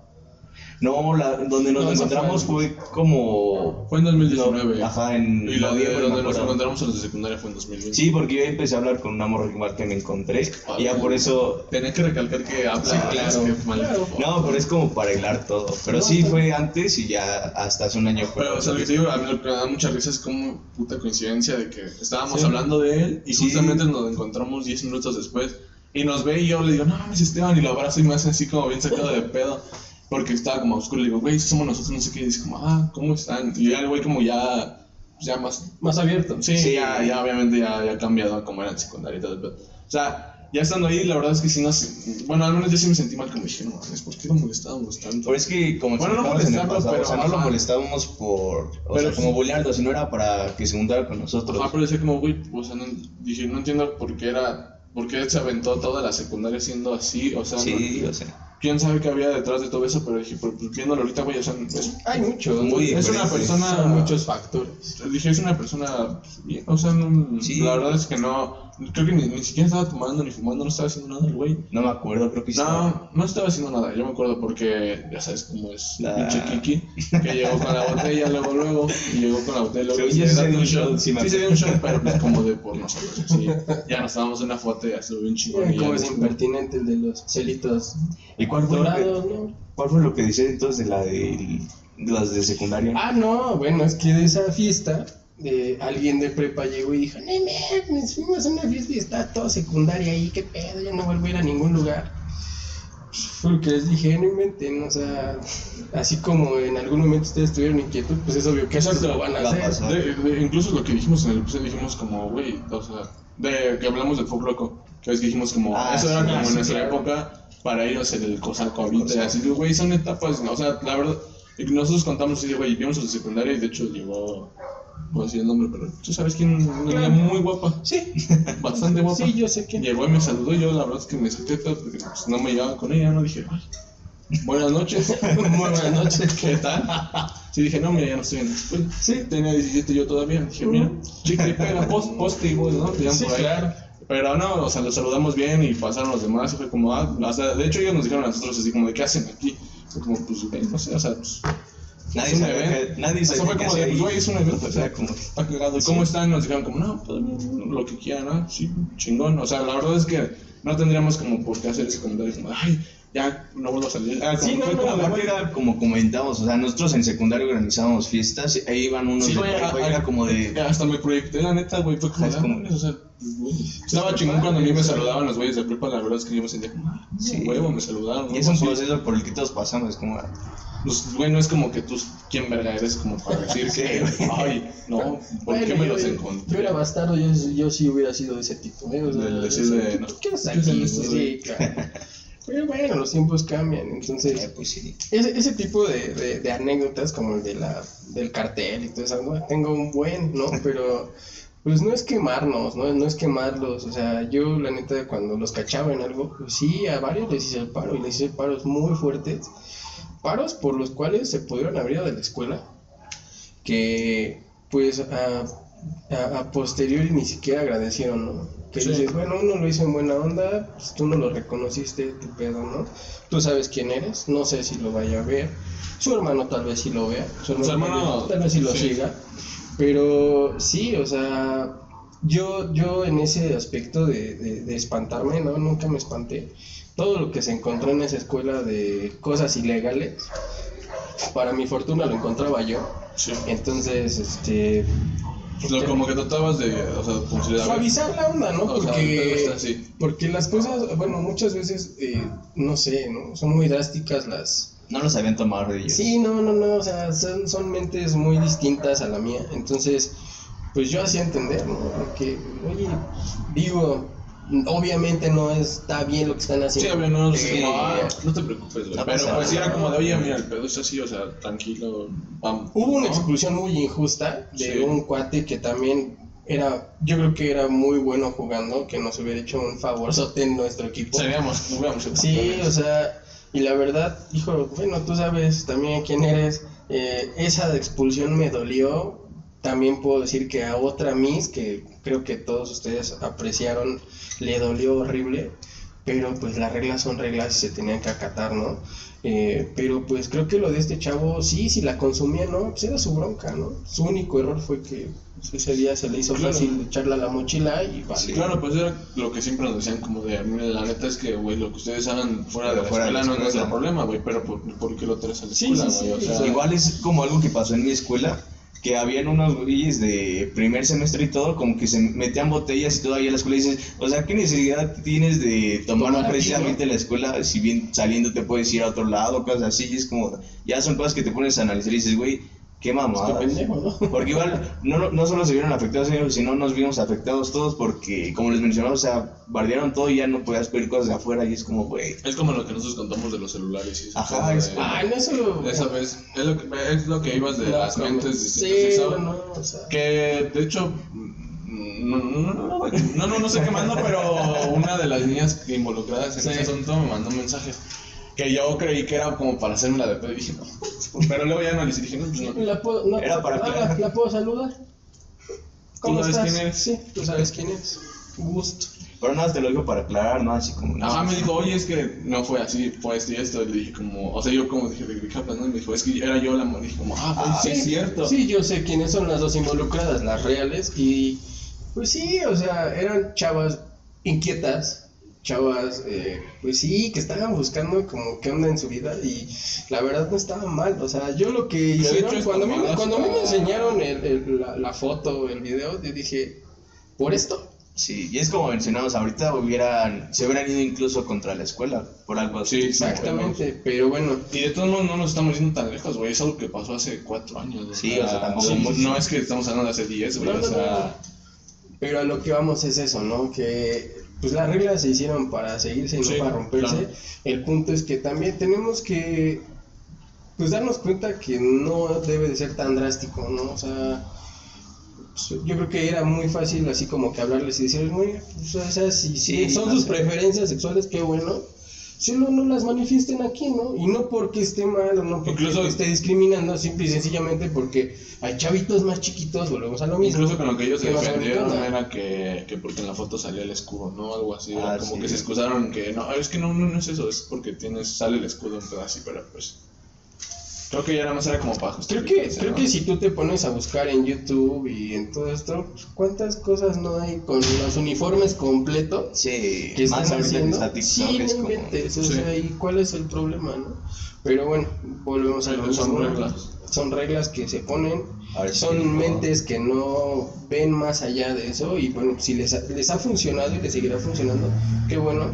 S1: No, la, donde nos
S3: No,
S1: encontramos
S3: fue-
S1: fue como...
S2: Fue en 2019.
S1: no, ajá, en
S2: Y la de donde nos encontramos a los de secundaria fue en 2020.
S1: Sí, porque yo empecé a hablar con una morra igual que me encontré y ya por eso...
S2: Tenía que recalcar que habla.
S3: Sí, claro.
S2: es que mal-
S3: Claro.
S1: No, pero es como para hilar todo. Pero
S3: No,
S1: sí fue antes y ya hasta hace un año fue.
S2: Pero, o sea, lo que te digo, a mí lo que me da mucha risa es como puta coincidencia de que estábamos
S1: Sí.
S2: hablando de él y
S1: Sí.
S2: justamente nos encontramos 10 minutos después y nos ve y yo le digo, no mames, Esteban, y lo abrazo y me hace así como bien sacado de pedo porque estaba como oscuro. Le digo, güey, somos nosotros, no sé qué. Y dice, como, ah, ¿cómo están? Y ya el güey, como ya, pues, ya más.
S3: Más abierto.
S2: Sí,
S1: Sí.
S2: Ya, ya obviamente ya, ya ha cambiado a como era en secundaria y todo el pedo. O sea, ya estando ahí, la verdad es que sí nos. Bueno, al menos yo sí me sentí mal, como dije, no mames, ¿por qué lo molestábamos tanto?
S1: Pero es que como
S2: Bueno, no
S1: explicamos en el
S2: molestarlo,
S1: pasado,
S2: pero,
S1: o sea, no lo
S2: ajá.
S1: molestábamos por, o
S2: Pero
S1: sea, como bullearlo, sino era para que se juntara con nosotros.
S2: Ajá, pero decía como, güey, o sea, no, dije, no entiendo por qué era, por qué se aventó toda la secundaria siendo así, o sea,
S1: sí,
S2: no-
S1: o sea,
S2: quién sabe qué había detrás de todo eso, pero dije, pero pues, viéndolo ahorita, güey, o sea, es-
S3: Hay muchos.
S2: Es una persona,
S3: Son muchos factores.
S2: dije, es una persona, pues, o sea, no,
S1: Sí.
S2: la verdad es que no, creo que ni, ni siquiera estaba tomando ni fumando, no estaba haciendo nada el güey.
S1: no me acuerdo, creo que sí.
S2: No, no estaba haciendo nada, yo me acuerdo porque ya sabes cómo es
S1: La-
S2: pinche Kiki, que llegó con la botella luego luego, y llegó con la botella luego, y
S1: sí se dio
S2: un
S1: un sí
S2: sí se dio un shot, pero pues como de por nosotros, así, ya nos estábamos en una foto y ya estuvo bien chingón. y ya
S3: Como es impertinente el de los celitos
S1: ¿Y cuál fue, lo
S3: dorados,
S1: que,
S3: ¿no?
S1: cuál fue lo que dice entonces de la de, de las de secundaria?
S3: Ah, no, bueno, es que de esa fiesta, de alguien de prepa llegó y dijo, no mames, fuimos a una fiesta y está todo secundaria ahí, qué pedo, ya no vuelvo a ir a ningún lugar. Pues, Fue lo que les dije, no inventen, o sea, así como en algún momento ustedes tuvieron inquietud, pues es obvio que eso lo van a hacer.
S1: pasar.
S2: De- de- incluso lo que dijimos en el episodio dijimos como, güey, o sea, de que hablamos del folk loco, que dijimos como,
S1: Ah,
S2: eso
S1: sí,
S2: era como
S1: ah,
S2: en
S1: sí,
S2: nuestra
S3: claro.
S2: época para ir a hacer el ahorita, y
S1: Cosalco.
S2: así, de, güey, son etapas, o sea, la verdad, y nosotros contamos de, güey, vimos a la secundaria y de hecho llegó, no sé el nombre, pero tú sabes quién, una niña muy guapa,
S3: Sí, (laughs)
S2: bastante guapa.
S3: sí, yo sé que.
S2: Llegó y me saludó, yo la verdad es que me saqué porque pues, no me llevaba con ella, no dije, "Ay, buenas noches,
S3: Muy (laughs) (laughs) buenas noches.
S2: ¿qué tal? Sí, dije, no, mira, ya no estoy en la escuela. Sí, tenía 17 yo todavía. Dije, mira, chicle y pega, post, poste y güey, ¿no? Te
S3: Sí,
S2: por ahí.
S3: claro.
S2: Pero no, o sea, los saludamos bien y pasaron los demás y fue como, ah, o sea, de hecho ellos nos dijeron a nosotros así como, ¿de qué hacen aquí? Fue como, pues, no sé, o sea, pues,
S1: nadie sabía que, nadie
S2: O sea,
S1: sabía
S2: fue como de,
S1: hacía
S2: pues, güey, es un evento,
S1: O sea, como,
S2: está cagado. ¿Y cómo están? Nos dijeron como, no, pues, lo que quieran, ¿no? Sí, chingón. O sea, la verdad es que no tendríamos como por qué hacer ese comentario como, ay, ya no vuelvo a salir. Ah,
S3: Sí, no,
S2: fue
S3: no,
S2: como güey,
S1: era como comentábamos, o sea, nosotros en secundaria organizábamos fiestas, ahí iban unos
S2: Sí,
S1: de
S2: güey, a-
S1: era
S2: a-
S1: como de,
S2: Hasta me proyecté, la neta, güey, fue como,
S1: Es
S2: ah,
S1: como-
S2: mames, o sea, güey, estaba chingón cuando a mí me saludaban los güeyes de prepa, la verdad es que yo me sentía como, ah,
S1: Sí.
S2: huevo, me saludaron.
S1: y es un proceso por el que todos pasamos, es como,
S2: Pues, güey, no es como que tú, ¿quién verga eres? Como para decir que, (laughs) ay, no, ¿por qué me
S3: yo-
S2: los
S3: Yo
S2: encontré?
S3: era bastardo, yo, yo sí hubiera sido de ese tipo. ¿eh? O sea,
S2: decir de, no,
S3: ¿Qué, haces
S2: ¿qué haces
S3: aquí? Sí, claro. Pero bueno, los tiempos cambian, entonces
S1: eh, pues sí.
S3: ese, ese tipo de, de, de anécdotas como el de la, del cartel y todo eso, ¿no? tengo un buen, ¿no? (laughs) Pero pues no es quemarnos, ¿no? No es quemarlos, o sea, yo la neta cuando los cachaba en algo, pues sí, a varios les hice el paro y les hice paros muy fuertes, paros por los cuales se pudieron abrir de la escuela, que pues a, a, a posteriori ni siquiera agradecieron, ¿no? Que
S2: Sí.
S3: dices, bueno, uno lo hizo en buena onda, pues tú no lo reconociste, tu pedo, ¿no? Tú sabes quién eres, no sé si lo vaya a ver, su hermano tal vez sí lo vea, su hermano,
S2: Su hermano,
S3: tal vez- sí lo
S2: sí.
S3: siga, pero sí, o sea, yo, yo en ese aspecto de, de, de espantarme, ¿no? Nunca me espanté. Todo lo que se encontró en esa escuela de cosas ilegales, para mi fortuna lo encontraba yo.
S2: Sí.
S3: Entonces, este.
S2: Lo, como que tratabas de, o sea,
S3: Suavizar la onda, ¿no?
S2: O sea,
S3: Porque, porque las cosas, bueno, muchas veces, eh, no sé, ¿no? Son muy drásticas las,
S1: No lo sabían tomar de ellos.
S3: Sí, no, no, no, o sea, son, son mentes muy distintas a la mía. Entonces, pues yo hacía entender, ¿no? Que, oye, digo, obviamente no está bien lo que están
S2: Sí,
S3: haciendo.
S2: obvio, no, es
S3: Eh,
S2: como, ah, no te preocupes, güey.
S1: No
S2: Pero pues sí era como de, oye, mira, el pedo es así, o sea, tranquilo, vamos.
S3: Hubo una
S2: ¿no?
S3: expulsión muy injusta de
S2: Sí.
S3: un cuate que también era, yo creo que era muy bueno jugando, que nos hubiera hecho un favorzote en nuestro equipo.
S2: Sido
S3: Sí, o sea, y la verdad, hijo, bueno, tú sabes también quién eres. eh, esa expulsión me dolió. También puedo decir que a otra Miss, que creo que todos ustedes apreciaron, le dolió horrible. pero pues las reglas son reglas y se tenían que acatar, ¿no? Eh, pero pues creo que lo de este chavo, sí, si la consumía, ¿no? Pues era su bronca, ¿no? Su único error fue que ese día se le hizo
S2: Claro.
S3: fácil echarle a la mochila y vale.
S1: Sí.
S2: Claro, pues era lo que siempre nos decían como de, "Mira, la neta es que, güey, lo que ustedes hagan fuera de la
S1: fuera de la
S2: escuela no es nuestro problema, güey, pero ¿por, por qué lo traes a la escuela,
S3: sí,
S2: güey?
S3: sí,
S2: o sea,
S1: Igual es como algo que pasó en mi escuela, que habían unos güeyes de primer semestre y todo, como que se metían botellas y todo ahí a la escuela y dices, o sea, ¿qué necesidad tienes de tomar precisamente la escuela si bien saliendo te puedes ir a otro lado, cosas así? Y es como, ya son cosas que te pones a analizar y dices, güey, qué
S3: Qué
S1: mamada.
S3: pendejo, ¿no? (laughs)
S1: Porque igual no, no solo se vieron afectados ellos, sino nos vimos afectados todos porque, como les mencionaba, o sea, bardearon todo y ya no podías pedir cosas de afuera y es como, güey,
S2: es como lo que nosotros contamos de los celulares y eso.
S1: Ajá, es
S3: Ay, no, eso lo...
S2: Esa vez, es lo que, es lo que ibas de
S3: No,
S2: las mentes distintas.
S3: Sí,
S2: eso,
S3: no, o sea...
S2: Que de hecho, no, no, no, no, güey, no, no, no sé qué mando, pero una de las niñas involucradas en
S3: Sí.
S2: ese asunto me mandó un mensaje que yo creí que era como para hacerme la de pedo y dije, no, pero luego ya analicé y dije, no, pues no. (laughs)
S3: ¿La puedo, no,
S1: Era para
S3: ah,
S1: aclarar.
S3: ¿la, la puedo saludar? ¿Cómo
S2: sabes
S3: estás?
S2: quién eres?
S3: Sí, tú sabes quién eres. Gusto.
S1: pero nada, te lo digo para aclarar, ¿no? Así como, no,
S2: Ajá, me dijo, oye, es que no fue así, fue esto y esto. Y le dije, como, o sea, yo como dije, ¿de qué hablas, no? Y me dijo, es que era yo la. Dije, como, ah, pues
S1: Ah,
S2: sí, es cierto.
S3: Sí, yo sé quiénes son las dos involucradas, las reales. Y pues sí, o sea, eran chavas inquietas, chavas, eh, pues sí, que estaban buscando como qué onda en su vida. Y la verdad no estaba mal. O sea, yo lo que hicieron, cuando, a mí, cuando a mí me enseñaron el- el- la, la foto, el video, yo dije, por esto.
S1: Sí, y es como mencionamos, ahorita hubieran, se hubieran ido incluso contra la escuela, por algo así.
S2: Sí,
S3: Exactamente, pero bueno.
S2: Y de todos modos no nos estamos yendo tan lejos, güey. Es algo que pasó hace cuatro años.
S1: Sí, o sea, tampoco-
S2: sí,
S1: sí, sí.
S2: no es que estamos hablando de hace diez, güey.
S3: No,
S2: o
S3: no,
S2: sea,
S3: Pero a lo que vamos es eso, ¿no? Que pues las reglas se hicieron para seguirse y
S2: Sí,
S3: no para romperse.
S2: claro.
S3: El punto es que también tenemos que pues darnos cuenta que no debe de ser tan drástico, ¿no? O sea, pues, yo creo que era muy fácil así como que hablarles y decirles, muy, pues, o sea, si, si
S1: Sí,
S3: son sus preferencias sexuales, qué bueno. Solo no las manifiesten aquí, ¿no? Y no porque esté mal o no porque
S2: Incluso-
S3: esté discriminando, simple y sencillamente porque hay chavitos más chiquitos, volvemos a lo mismo.
S2: incluso con lo que ellos se defendieron era que, que porque en la foto salía el escudo, ¿no? Algo así.
S1: Ah,
S2: como
S1: sí.
S2: que se excusaron que no, es que no, no, no es eso, es porque tienes, sale el escudo un pedacito, pero pues. Creo que ya nada más era como para
S3: Creo que, creo
S2: ¿no?
S3: que si tú te pones a buscar en YouTube y en todo esto, pues, ¿cuántas cosas no hay con los uniformes completos?
S1: Sí,
S3: que
S1: más
S3: están
S1: que
S3: haciendo?
S1: está
S3: Sí,
S1: es como...
S3: inventes, o
S2: Sí.
S3: sea, ¿y cuál es el problema, no? Pero bueno, volvemos a lo
S2: Son
S3: mismo. Son reglas que se ponen,
S1: ver
S3: son mentes que no ven más allá de eso y bueno, si les ha, les ha funcionado y les seguirá funcionando, qué bueno.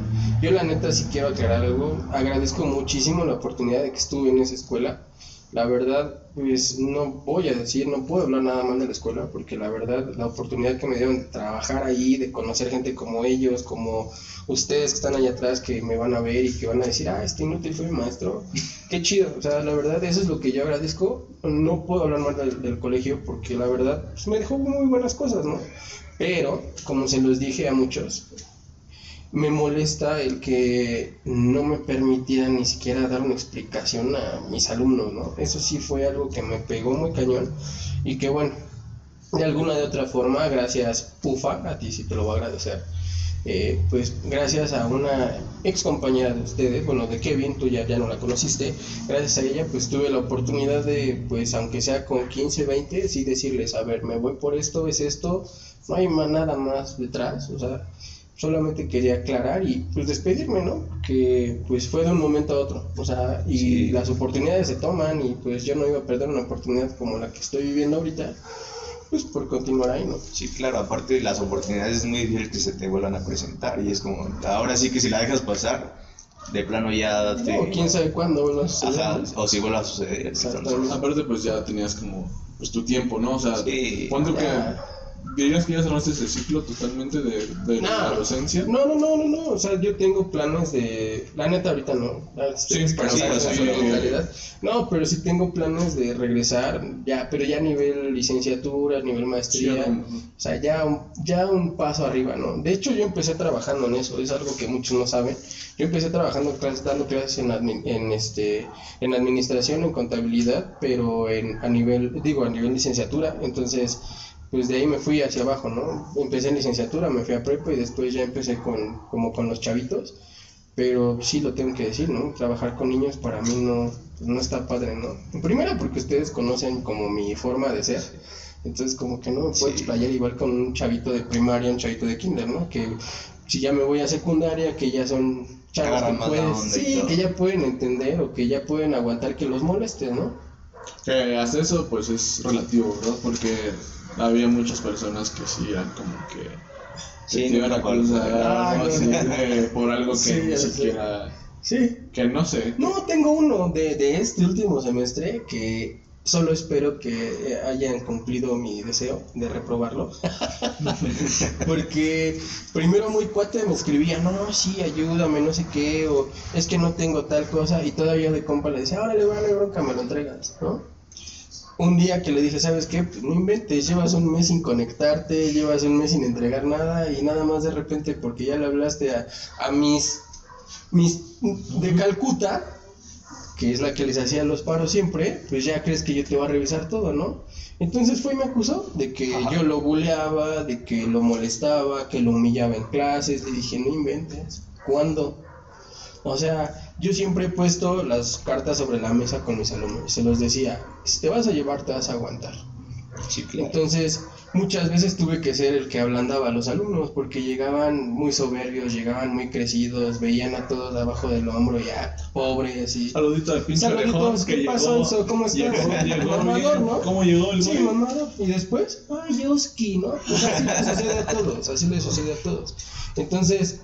S3: Yo la neta sí quiero aclarar algo, agradezco muchísimo la oportunidad de que estuve en esa escuela. La verdad, pues no voy a decir, no puedo hablar nada mal de la escuela, porque la verdad, la oportunidad que me dieron de trabajar ahí, de conocer gente como ellos, como ustedes que están allá atrás, que me van a ver y que van a decir, ah, este inútil fue mi maestro, qué chido. O sea, la verdad, eso es lo que yo agradezco. No puedo hablar mal del, del colegio, porque la verdad, pues, me dejó muy buenas cosas, ¿no? Pero, como se los dije a muchos, me molesta el que no me permitieran ni siquiera dar una explicación a mis alumnos, ¿no? Eso sí fue algo que me pegó muy cañón y que bueno, de alguna de otra forma, gracias Pufa, a ti sí te lo voy a agradecer, eh, pues gracias a una ex compañera de ustedes, bueno, de Kevin, tú ya, ya no la conociste, gracias a ella pues tuve la oportunidad de, pues aunque sea con 15, 20, sí decirles, a ver, me voy por esto, es esto, no hay ma- nada más detrás, o sea, solamente quería aclarar y pues despedirme, ¿no? Que pues fue de un momento a otro, o sea, y
S1: Sí.
S3: las oportunidades se toman y pues yo no iba a perder una oportunidad como la que estoy viviendo ahorita, pues por continuar ahí, ¿no?
S1: Sí, claro, aparte de las oportunidades es muy difícil que se te vuelvan a presentar y es como, ahora sí que si la dejas pasar, de plano ya date...
S3: No, quién sabe cuándo vuelva a suceder,
S1: Ajá, o si vuelve a suceder.
S2: Aparte, pues ya tenías como pues tu tiempo, ¿no? O sea,
S1: Sí.
S2: ¿cuánto que. Dirías que ya cerraste ese ciclo totalmente de, de la
S3: No.
S2: docencia?
S3: No, no, no, no, no, o sea, yo tengo planes de, la neta ahorita no, La-
S2: Sí, pero
S1: sí, yo-
S3: totalidad. no, pero sí tengo planes de regresar, ya, pero ya a nivel licenciatura, a nivel maestría,
S2: Sí, no.
S3: o sea, ya un, ya un paso arriba, ¿no? De hecho, yo empecé trabajando en eso, es algo que muchos no saben. Yo empecé trabajando clases, dando clases en, admi- en, este, en administración, en contabilidad, pero en, a nivel, digo, a nivel licenciatura. Entonces, pues de ahí me fui hacia abajo, ¿no? Empecé en licenciatura, me fui a prepa y después ya empecé con, como con los chavitos. Pero sí lo tengo que decir, ¿no? Trabajar con niños para mí no, no está padre, ¿no? Primero porque ustedes conocen como mi forma de ser. Entonces como que no me puedo
S1: Sí.
S3: explayar igual con un chavito de primaria, un chavito de kinder, ¿no? Que si ya me voy a secundaria, que ya son chavos que pueden, sí, que ya pueden entender o que ya pueden aguantar que los molestes, ¿no?
S2: Que hasta eso pues es relativo, ¿verdad? Porque había muchas personas que sí eran como que
S1: Sí,
S2: te iban a acusar
S3: Ah,
S2: así
S3: no.
S2: de- por algo que
S3: Sí,
S2: ni siquiera
S3: Sí.
S2: que no sé.
S3: No, tengo uno de, de este último semestre que solo espero que eh, hayan cumplido mi deseo de reprobarlo. (laughs) Porque primero muy cuate me escribía, no, sí, ayúdame, no sé qué, o es que no tengo tal cosa, y todavía de compa le decía, órale, vale, bronca, me lo entregas, ¿no? Un día que le dije, ¿sabes qué? Pues no inventes, llevas un mes sin conectarte, llevas un mes sin entregar nada, y nada más de repente, porque ya le hablaste a, a mis, mis de Calcuta, que es la que les hacía los paros siempre, pues ya crees que yo te voy a revisar todo, ¿no? Entonces fue y me acusó de que
S1: Ajá.
S3: yo lo buleaba, de que lo molestaba, que lo humillaba en clases. Le dije, no inventes. ¿Cuándo? O sea, yo siempre he puesto las cartas sobre la mesa con mis alumnos y se los decía, si te vas a llevar, te vas a aguantar.
S1: Sí, claro.
S3: Entonces, muchas veces tuve que ser el que ablandaba a los alumnos porque llegaban muy soberbios, llegaban muy crecidos, veían a todos abajo del hombro ya pobres y...
S4: Saludito al pinche
S3: Saluditos, ¿qué pasó,
S4: llegó.
S3: ¿Cómo estás?
S4: Llegó,
S3: Mamador. ¿no?
S4: ¿Cómo llegó el
S3: Sí,
S4: güey?
S3: mamado. Y después, ay, Yoski, ¿no? Pues así le sucede a todos, así le sucede a todos. Entonces,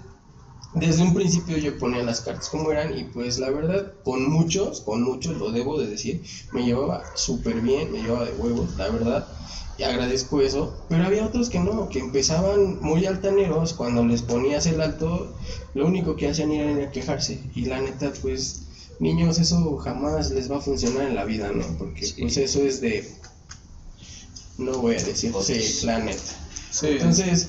S3: desde un principio yo ponía las cartas como eran y pues la verdad, con muchos, con muchos, lo debo de decir, me llevaba súper bien, me llevaba de huevos, la verdad. Y agradezco eso, pero había otros que no, que empezaban muy altaneros, cuando les ponías el alto, lo único que hacían era ir a quejarse. Y la neta, pues, niños, eso jamás les va a funcionar en la vida, ¿no? Porque
S1: Sí.
S3: pues eso es de, no voy a decir, sí, la neta.
S2: Sí.
S3: Entonces,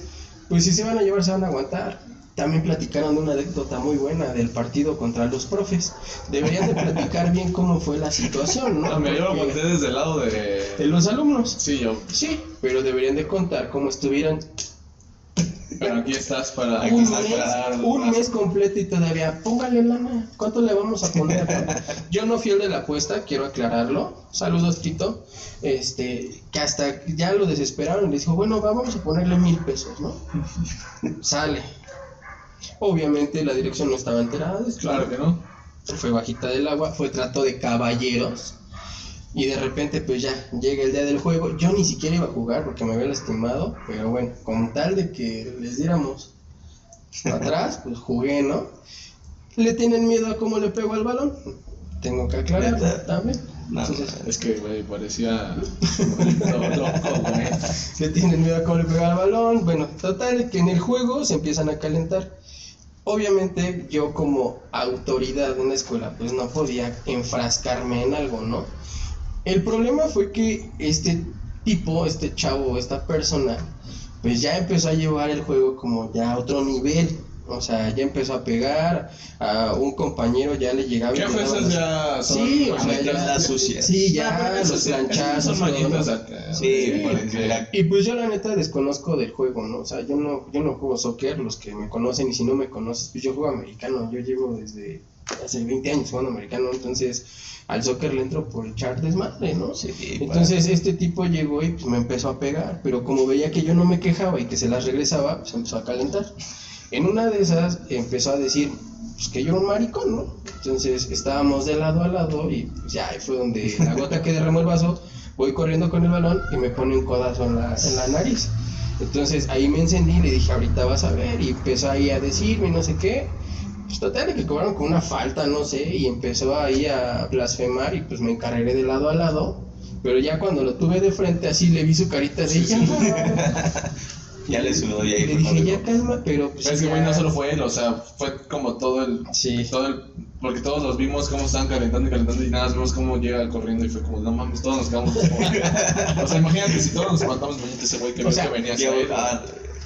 S3: pues si se van a llevar, se van a aguantar. También platicaron de una anécdota muy buena del partido contra los profes. Deberían de platicar bien cómo fue la situación, ¿no?
S2: Mira, yo lo conté desde el lado de
S3: de los alumnos.
S2: Sí, yo,
S3: Sí, pero deberían de contar cómo estuvieron
S2: pero aquí estás para
S1: Aquí
S3: un mes, un mes completo y todavía, póngale lana, ¿cuánto le vamos a poner? Yo no fui el de la apuesta, quiero aclararlo. Saludos, Tito. Este, que hasta ya lo desesperaron y les dijo, bueno, va, vamos a ponerle mil pesos, ¿no? Sale. Obviamente la dirección no estaba enterada de esto.
S2: Claro que no.
S3: Fue bajita del agua, fue trato de caballeros. Y de repente, pues ya llega el día del juego. Yo ni siquiera iba a jugar porque me había lastimado. Pero bueno, con tal de que les diéramos (laughs) atrás, pues jugué, ¿no? ¿Le tienen miedo a cómo le pego al balón? Tengo que aclarar también.
S1: No,
S3: Entonces,
S2: Es que, güey, parecía (laughs) lo loco, güey.
S3: le tienen miedo a cómo le pega al balón. Bueno, total, que en el juego se empiezan a calentar. Obviamente yo como autoridad en la escuela pues no podía enfrascarme en algo, ¿no? El problema fue que este tipo, este chavo, esta persona, pues ya empezó a llevar el juego como ya a otro nivel. O sea, ya empezó a pegar, a un compañero ya le llegaba y
S2: ¿Qué
S3: le
S2: fue
S3: daba
S2: esas
S3: los-
S2: ya son
S3: Sí, o sea, ya-
S1: la sucia.
S3: Sí, ya,
S2: Ah,
S3: los planchazos.
S2: Son
S3: todo, ¿no?
S2: mañitas acá.
S1: Sí, porque
S3: Y pues yo la neta desconozco del juego, ¿no? O sea, yo no, yo no juego soccer, los que me conocen y si no me conoces, pues yo juego americano, yo llevo desde hace 20 años jugando americano, entonces al soccer le entro por echar desmadre, ¿no?
S1: Sí,
S3: Entonces este tipo llegó y pues me empezó a pegar, pero como veía que yo no me quejaba y que se las regresaba, pues empezó a calentar. En una de esas empezó a decir pues, que yo era un maricón, ¿no? Entonces estábamos de lado a lado y pues, ya ahí fue donde la gota que derramó el vaso, voy corriendo con el balón y me pone un codazo en la, en la nariz. Entonces ahí me encendí y le dije, ahorita vas a ver, y empezó ahí a decirme no sé qué. Pues total, que cobraron con una falta, no sé, y empezó ahí a blasfemar y pues me encargué de lado a lado. Pero ya cuando lo tuve de frente así le vi su carita de ella. (laughs)
S1: Ya le sudó y ahí
S3: le dije, ya calma, pero pues.
S2: Es que, güey, no solo fue él, o sea, fue como todo el.
S3: Sí.
S2: Todo el. Porque todos los vimos cómo estaban calentando y calentando y nada más vimos cómo llega corriendo y fue como, no mames, todos nos quedamos como. (laughs) (laughs) o sea, imagínate si todos nos espantamos, imagínate ese güey que,
S3: O sea,
S2: que venía
S1: "Ya,
S2: hacia él.
S1: ah,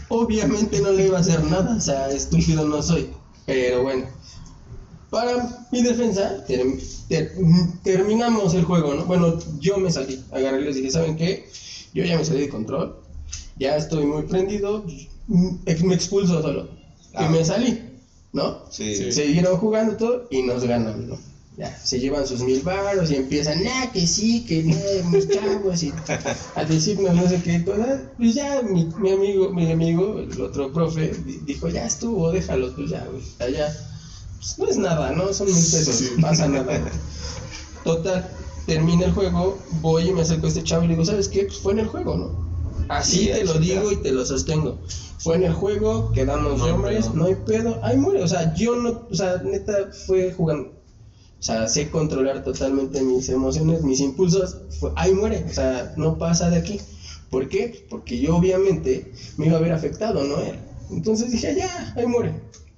S3: Obviamente no le iba a hacer nada, o sea, estúpido no soy. Pero bueno, para mi defensa, ter- ter- terminamos el juego, ¿no? Bueno, yo me salí, agarré y les dije, ¿saben qué? Yo ya me salí de control, ya estoy muy prendido, me expulso solo.
S1: Ah.
S3: Y me salí. ¿no?
S1: Sí.
S2: Sí.
S3: Siguieron jugando todo y nos ganan, ¿no? Ya, se llevan sus mil baros y empiezan, nah, que sí, que no, mis chavos, y a decirnos no sé qué cosas. Pues ya, mi, mi amigo, mi amigo, el otro profe, di- dijo, ya estuvo, déjalo, pues ya, güey, allá. Pues no es nada, ¿no? Son mil pesos,
S2: Sí.
S3: pasa nada. Total, termina el juego, voy y me acerco a este chavo y le digo, ¿sabes qué? Pues fue en el juego, ¿no? Así
S1: Sí,
S3: te lo digo y te lo sostengo. Fue en el juego, quedamos
S2: No
S3: hombres, no hay pedo, ahí muere. O sea, yo no, o sea, neta fue jugando. O sea, sé controlar totalmente mis emociones, mis impulsos. Fue, ahí muere, o sea, no pasa de aquí. ¿Por qué? Porque yo obviamente me iba a ver afectado, ¿no? Él. Entonces dije, ya, ahí muere.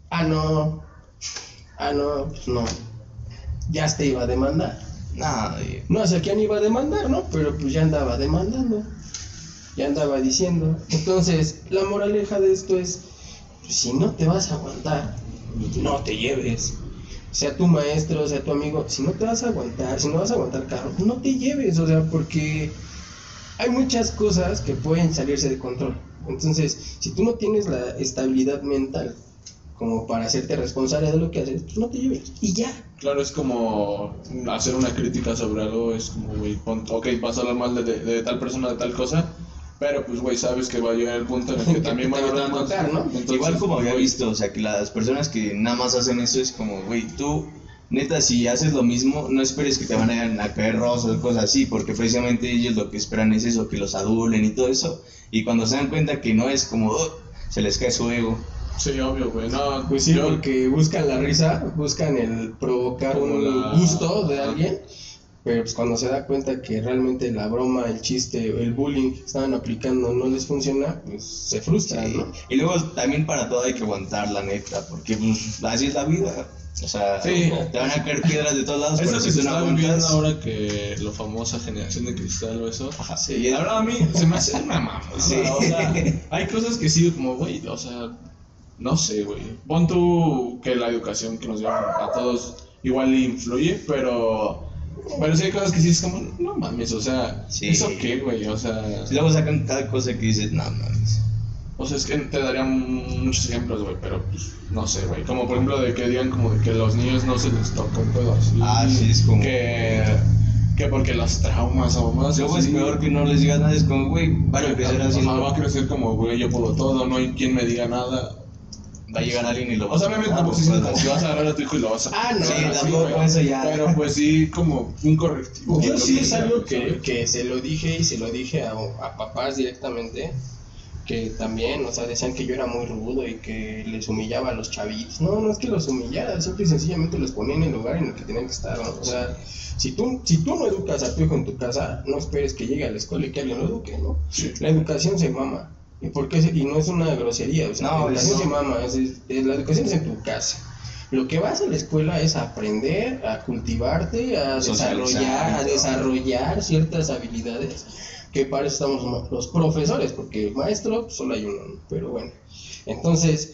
S3: Ah, no. Ah, no, pues no. Ya te iba a demandar.
S1: Eh,
S3: No sé quién iba a demandar, ¿no? Pero pues ya andaba demandando. Ya andaba diciendo. Entonces, la moraleja de esto es, pues, si no te vas a aguantar, no te lleves. Sea tu maestro, sea tu amigo, si no te vas a aguantar, si no vas a aguantar carro, no te lleves, o sea, porque hay muchas cosas que pueden salirse de control. Entonces, si tú no tienes la estabilidad mental como para hacerte responsable de lo que haces, pues no te lleves. Y ya.
S2: Claro, es como hacer una crítica sobre algo, es como, güey, ok, vas a hablar mal de- de tal persona, de tal cosa, pero pues, güey, sabes que va a llegar el punto en el que (laughs)
S3: Que
S2: también van a
S3: tocar, ¿no?
S2: Entonces,
S1: Igual como había visto, o sea, que las personas que nada más hacen eso es como, güey, tú, neta, si haces lo mismo, no esperes que te van a, a caer rosas o cosas así, porque precisamente ellos lo que esperan es eso, que los adulen y todo eso. Y cuando se dan cuenta que no es como, "Oh", se les cae su ego.
S2: Sí, obvio, güey, no,
S3: Pues sí,
S2: yo-
S3: porque buscan la risa, buscan el provocar un
S2: la-
S3: gusto de alguien, pero pues cuando se da cuenta que realmente la broma, el chiste, el bullying que estaban aplicando no les funciona, pues se frustran,
S1: Sí.
S3: ¿no?
S1: Y luego también para todo hay que aguantar, la neta, porque pues así es la vida. O sea,
S2: Sí.
S1: te van a caer piedras de todos lados,
S2: Eso
S1: pero
S2: que
S1: si
S2: se está
S1: aguantas...
S2: ahora que la famosa generación de cristal o eso.
S1: Ajá, sí,
S2: La verdad a mí se me hace una mamá.
S1: Sí.
S2: O sea, hay cosas que sí como, güey, o sea, no sé, güey. Pon tú que la educación que nos dieron a todos igual influye, pero pero sí hay cosas que sí es como, no mames, o sea,
S1: Sí.
S2: ¿eso qué, güey? O sea,
S1: Y luego sacan cada cosa que dices, no mames.
S2: o sea, es que te daría muchos ejemplos, güey, pero pues, no sé, güey. Como por ejemplo de que digan como de que los niños no se les toca un pedo así.
S1: Ah, sí, es como-
S2: Que, que porque los traumas o más.
S1: Luego es peor que no les digas nada, es como, güey, van a crecer así,
S2: va a crecer como, güey, yo puedo todo, no hay quien me diga nada.
S1: Va a llegar alguien y lo
S2: O sea, obviamente tampoco
S1: pues,
S2: que vas a agarrar a tu hijo y lo vas a...
S3: Ah, no,
S1: Sí,
S3: no,
S1: tampoco eso ya.
S2: Pero pues sí, como un correctivo.
S3: Yo sí es algo que, que se lo dije y se lo dije a, a papás directamente, que también, o sea, decían que yo era muy rudo y que les humillaba a los chavitos. No, no es que los humillara, simple y sencillamente los ponía en el lugar en el que tenían que estar, ¿no? O sea, si tú, si tú no educas a tu hijo en tu casa, no esperes que llegue a la escuela y que alguien lo eduque, ¿no?
S2: Sí.
S3: La educación se mama. ¿Y, por qué se- y no es una grosería, o sea,
S1: No,
S3: la
S1: no.
S3: mama, es- es- la educación es en tu casa. Lo que vas a la escuela es aprender, a cultivarte, a desarrollar, a desarrollar ciertas habilidades que para eso estamos mo- los profesores, porque el maestro solo hay uno, ¿no? pero bueno. Entonces,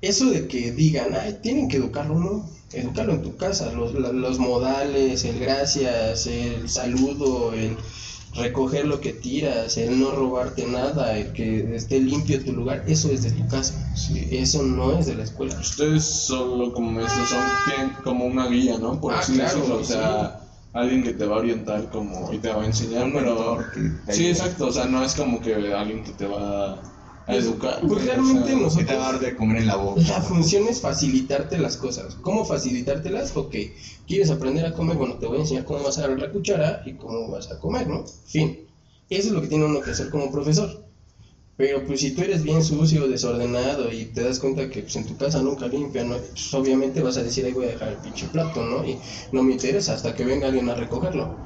S3: eso de que digan, ay, tienen que educarlo, ¿no? Educarlo en tu casa, los, los modales, el gracias, el saludo, el recoger lo que tiras, el no robarte nada, el que esté limpio tu lugar, eso es de tu casa. Eso no es de la escuela.
S2: Ustedes solo como eso son bien como una guía, ¿no? Por
S3: Ah,
S2: así
S3: claro,
S2: decirlo, o
S3: sí.
S2: sea, alguien que te va a orientar como y te va a enseñar,
S1: Un
S2: pero sí, exacto, o sea, no es como que alguien que te va a educar.
S3: Pues
S2: güey, o
S3: realmente
S2: sea,
S3: nosotros-
S1: dar de comer en la boca.
S3: La función es facilitarte las cosas. ¿Cómo facilitártelas? Ok, ¿quieres aprender a comer? Bueno, te voy a enseñar cómo vas a agarrar la cuchara y cómo vas a comer, ¿no? Fin. Eso es lo que tiene uno que hacer como profesor. Pero pues si tú eres bien sucio, desordenado y te das cuenta que pues, en tu casa nunca limpian, ¿no? pues, obviamente vas a decir, ahí voy a dejar el pinche plato, ¿no? Y no me interesa hasta que venga alguien a recogerlo.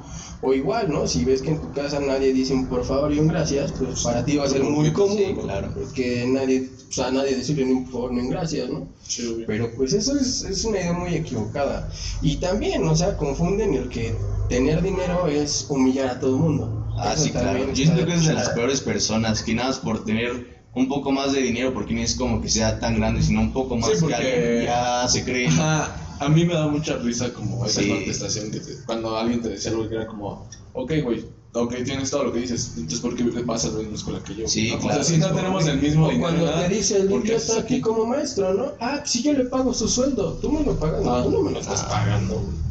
S3: O igual, ¿no? Si ves que en tu casa nadie dice un por favor y un gracias, pues para ti va a ser muy común.
S1: Sí, claro.
S3: Que nadie, o sea, nadie decirle ni un por favor ni un gracias, ¿no?
S2: sí.
S3: Pero pues eso es, es una idea muy equivocada. Y también, o sea, confunden el que tener dinero es humillar a todo el mundo.
S1: Ah,
S3: Eso
S1: sí, claro. Yo siento que es de las peores personas, que nada más por tener un poco más de dinero, porque no es como que sea tan grande, sino un poco más
S2: Sí,
S1: que
S2: porque-
S1: alguien ya se cree.
S2: Ajá, a mí me da mucha risa como esa
S1: Sí.
S2: contestación que te- cuando alguien te decía algo que era como, ok, güey, ok, tienes todo lo que dices, entonces ¿por qué vas a la misma escuela que yo?
S1: Sí,
S2: ¿no?
S1: claro.
S2: O sea, si no tenemos el mismo dinero.
S3: cuando
S2: nada,
S3: te dice el
S2: ¿por qué haces
S3: idiota aquí como maestro, ¿no? Ah, si yo le pago su sueldo, tú me lo pagas, no,
S2: Ah.
S3: tú no me lo estás
S1: Ah.
S3: pagando. güey.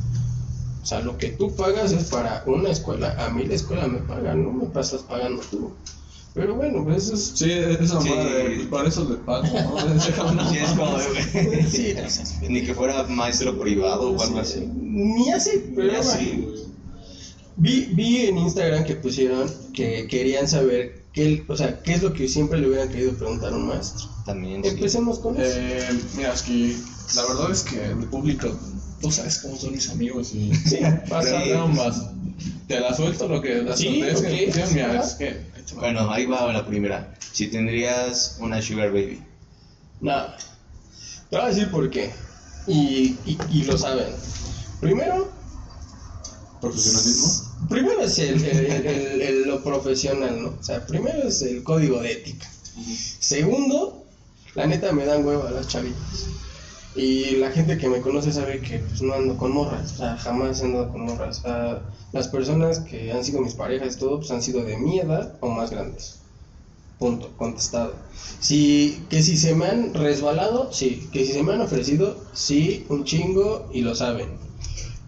S3: O sea, lo que tú pagas es para una escuela, a mí la escuela me paga, no me pasas pagando tú. Pero bueno, pues eso es...
S2: Sí, esa
S1: Sí.
S2: madre, pues para eso le pago, ¿no? (laughs)
S1: Sí, es como de,
S3: Sí.
S1: Ni que fuera maestro privado o algo así.
S3: Ni así, pero
S1: Ni así.
S3: Vi, vi en Instagram que pusieron que querían saber qué, o sea, qué es lo que siempre le hubieran querido preguntar a un maestro.
S1: También. sí.
S3: Empecemos con eso.
S2: Eh, mira, es que la verdad es que el público, tú sabes cómo son mis amigos y
S3: Sí, pasa. (laughs)
S1: Sí.
S2: ambas. Te la suelto lo que la
S3: Sí,
S2: solté, es que,
S3: ok.
S2: sí, mira, es que.
S1: Bueno, ahí va la primera. Si tendrías una Sugar Baby.
S3: Nada. Te voy a decir por qué. Y, y, y lo saben. Primero,
S2: profesionalismo.
S3: primero es el, el- el- el- lo profesional, ¿no? O sea, primero es el código de ética. Segundo, la neta me dan hueva las chavitas. Y la gente que me conoce sabe que pues, no ando con morras, o sea, jamás he andado con morras. O sea, las personas que han sido mis parejas y todo, pues han sido de mi edad o más grandes. Punto, contestado. Si, que si se me han resbalado, sí. Que si se me han ofrecido, sí, un chingo y lo saben.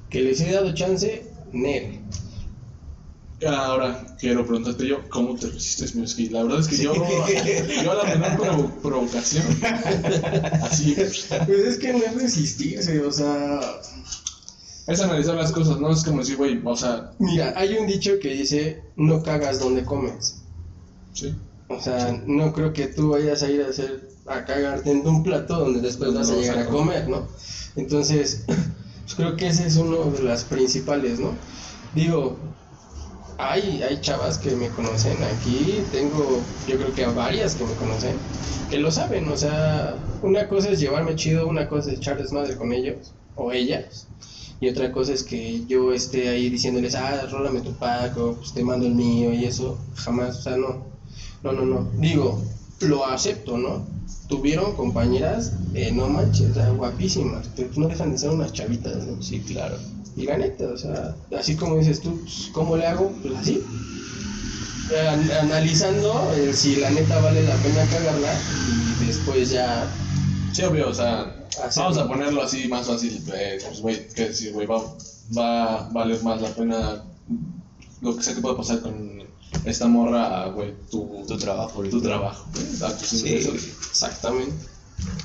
S3: Que les he dado chance, Nel.
S2: Ahora quiero preguntarte yo, ¿cómo te resistes, mi esquí? La verdad es que yo, yo a la menor provo- provocación, (laughs) así,
S3: Pues es que no es resistirse, o sea.
S2: es analizar las cosas, no es como decir, güey, o sea,
S3: Mira, hay un dicho que dice: no cagas donde comes.
S2: sí.
S3: O sea, no creo que tú vayas a ir a hacer a cagarte en un plato donde después vas a llegar
S2: a
S3: a comer, ¿no? Entonces, (clears throat) pues creo que ese es uno de las principales, ¿no? Digo, hay, hay chavas que me conocen aquí, tengo yo creo que a varias que me conocen, que lo saben, o sea, una cosa es llevarme chido, una cosa es echar desmadre con ellos o ellas, y otra cosa es que yo esté ahí diciéndoles, ah, rólame tu pack, o pues te mando el mío y eso, jamás, o sea, no, no, no, no, digo, lo acepto, ¿no? Tuvieron compañeras, eh, no manches, guapísimas, pero pues no dejan de ser unas chavitas, ¿no?
S1: Sí, claro.
S3: Y la neta, o sea, así como dices tú, pues, ¿cómo le hago? Pues así. Eh, an- analizando el si la neta vale la pena cagarla y después ya
S2: Sí, obvio, o sea,
S3: Hacerlo.
S2: vamos a ponerlo así más fácil, eh, pues, güey, que decir, güey, va, va a valer más la pena lo que sea que pueda pasar con esta morra, a, güey, tu,
S1: Tu trabajo.
S2: tu trabajo, tus
S1: Sí,
S3: exactamente.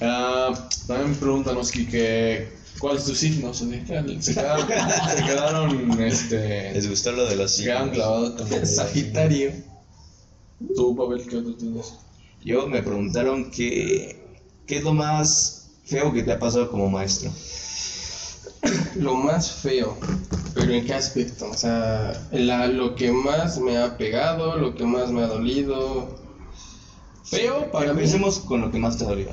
S2: Ah, también pregúntanos, que ¿cuál es tu signo? Se quedaron, se quedaron, este,
S1: ¿Les gustó lo de los
S2: se quedaron
S1: signos?
S2: clavados con el-
S3: Sagitario.
S2: Tú, Pavel, ¿qué otro tienes?
S1: Yo me preguntaron que, qué es lo más feo que te ha pasado como maestro. (clears throat)
S3: Lo más feo, pero ¿en qué aspecto? O sea, la- lo que más me ha pegado, lo que más me ha dolido. Feo para mí.
S1: Empecemos con lo que más te dolió.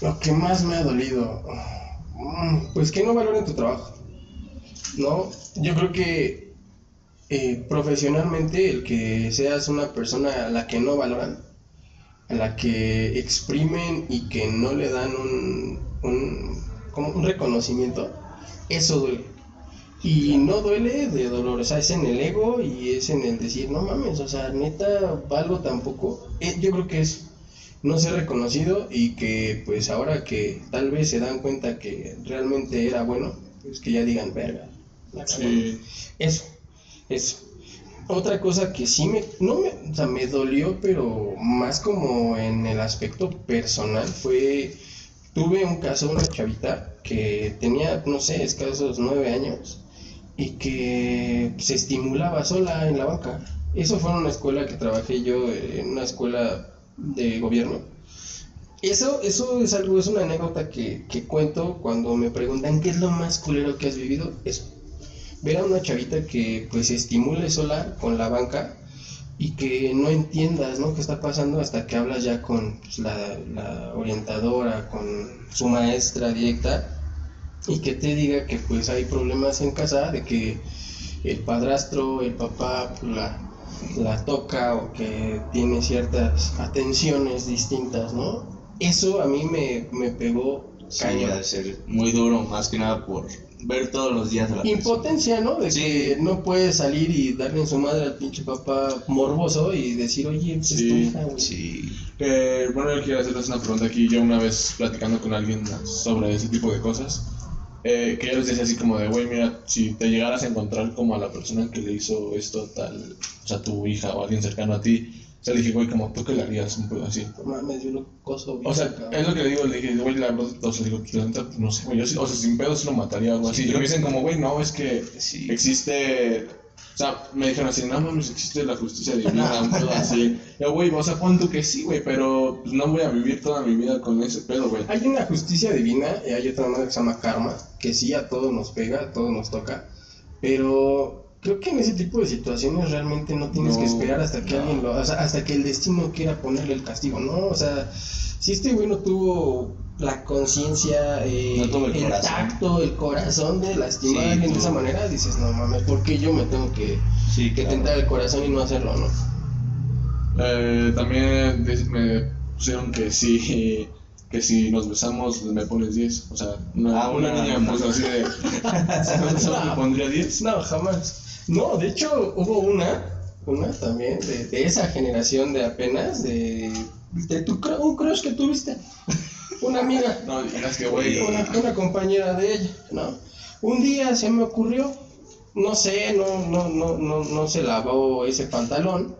S3: Lo que más me ha dolido, mm, pues que no valoren tu trabajo. No, yo creo que eh, profesionalmente el que seas una persona a la que no valoran, a la que exprimen y que no le dan un, un, como un reconocimiento, eso duele. Y no duele de dolor, o sea, es en el ego y es en el decir, no mames, o sea, neta, valgo tampoco. Eh, yo creo que es no ser reconocido y que pues ahora que tal vez se dan cuenta que realmente era bueno, pues que ya digan, verga. la cagó".
S2: Sí,
S3: Eso, eso. Otra cosa que sí me, no me, o sea, me dolió, pero más como en el aspecto personal, fue, tuve un caso, una chavita que tenía, no sé, escasos nueve años y que se estimulaba sola en la banca. Eso fue en una escuela que trabajé yo, en una escuela de gobierno. Eso, eso es algo, es una anécdota que, que cuento cuando me preguntan qué es lo más culero que has vivido. Eso ver a una chavita que pues se estimule sola con la banca y que no entiendas ¿no? qué está pasando hasta que hablas ya con pues, la, la orientadora, con su maestra directa y que te diga que pues hay problemas en casa, de que el padrastro, el papá la, la toca o que tiene ciertas atenciones distintas, ¿no? Eso a mí me, me pegó
S1: Sí,
S3: Cañón.
S1: ser muy duro, más que nada por ver todos los días a la persona.
S3: Impotencia, ¿no? De
S1: Sí.
S3: que no puedes salir y darle en su madre al pinche papá morboso y decir, oye, pues es tu
S2: Sí,
S3: hija, güey.
S1: Sí.
S2: Eh, bueno, yo quiero hacerles una pregunta aquí. Yo una vez platicando con alguien sobre ese tipo de cosas, eh, que yo les decía así como de, güey, mira, si te llegaras a encontrar como a la persona que le hizo esto tal, o sea, tu hija o alguien cercano a ti, o sea, le dije, güey, como tú que le harías un poco así.
S3: Mames, yo lo coso,
S2: O sea,
S3: cabrón.
S2: es lo que le digo, le dije, güey, la verdad, o sea, digo, no sé, güey, yo o sea, sin pedos lo mataría o algo
S1: Sí,
S2: así. Y me dicen como, güey, no, es que
S1: Sí.
S2: existe, o sea, me dijeron así, no mames, existe la justicia divina, (laughs) un pedo así. Yo, güey, o sea, pon tú que sí, güey, pero pues, no voy a vivir toda mi vida con ese pedo, güey.
S3: Hay una justicia divina y hay otra madre que se llama karma, que sí a todos nos pega, a todos nos toca, pero creo que en ese tipo de situaciones realmente no tienes
S2: No,
S3: que esperar hasta que
S1: no.
S3: alguien lo, o sea, hasta que el destino quiera ponerle el castigo, ¿no? O sea, si este güey no tuvo la conciencia, eh,
S1: No el
S3: tacto, el corazón de lastimar
S1: Sí,
S3: a alguien de esa manera, dices, no mames, ¿por qué yo me tengo que,
S1: Sí,
S3: que
S1: claro.
S3: tentar el corazón y no hacerlo, no?
S2: Eh, también me pusieron que si, (laughs) que si nos besamos me pones 10. O sea, una,
S1: Ah,
S2: una niña
S1: una-
S2: puso así de, (laughs) besamos me pondría 10.
S3: No, jamás. No, de hecho hubo una, una también, de, de esa generación de apenas, de, de tu, un crush que tuviste. Una amiga,
S2: No digas que, güey,
S3: una, una compañera de ella, ¿no? Un día se me ocurrió, no sé, no, no, no, no, no se lavó ese pantalón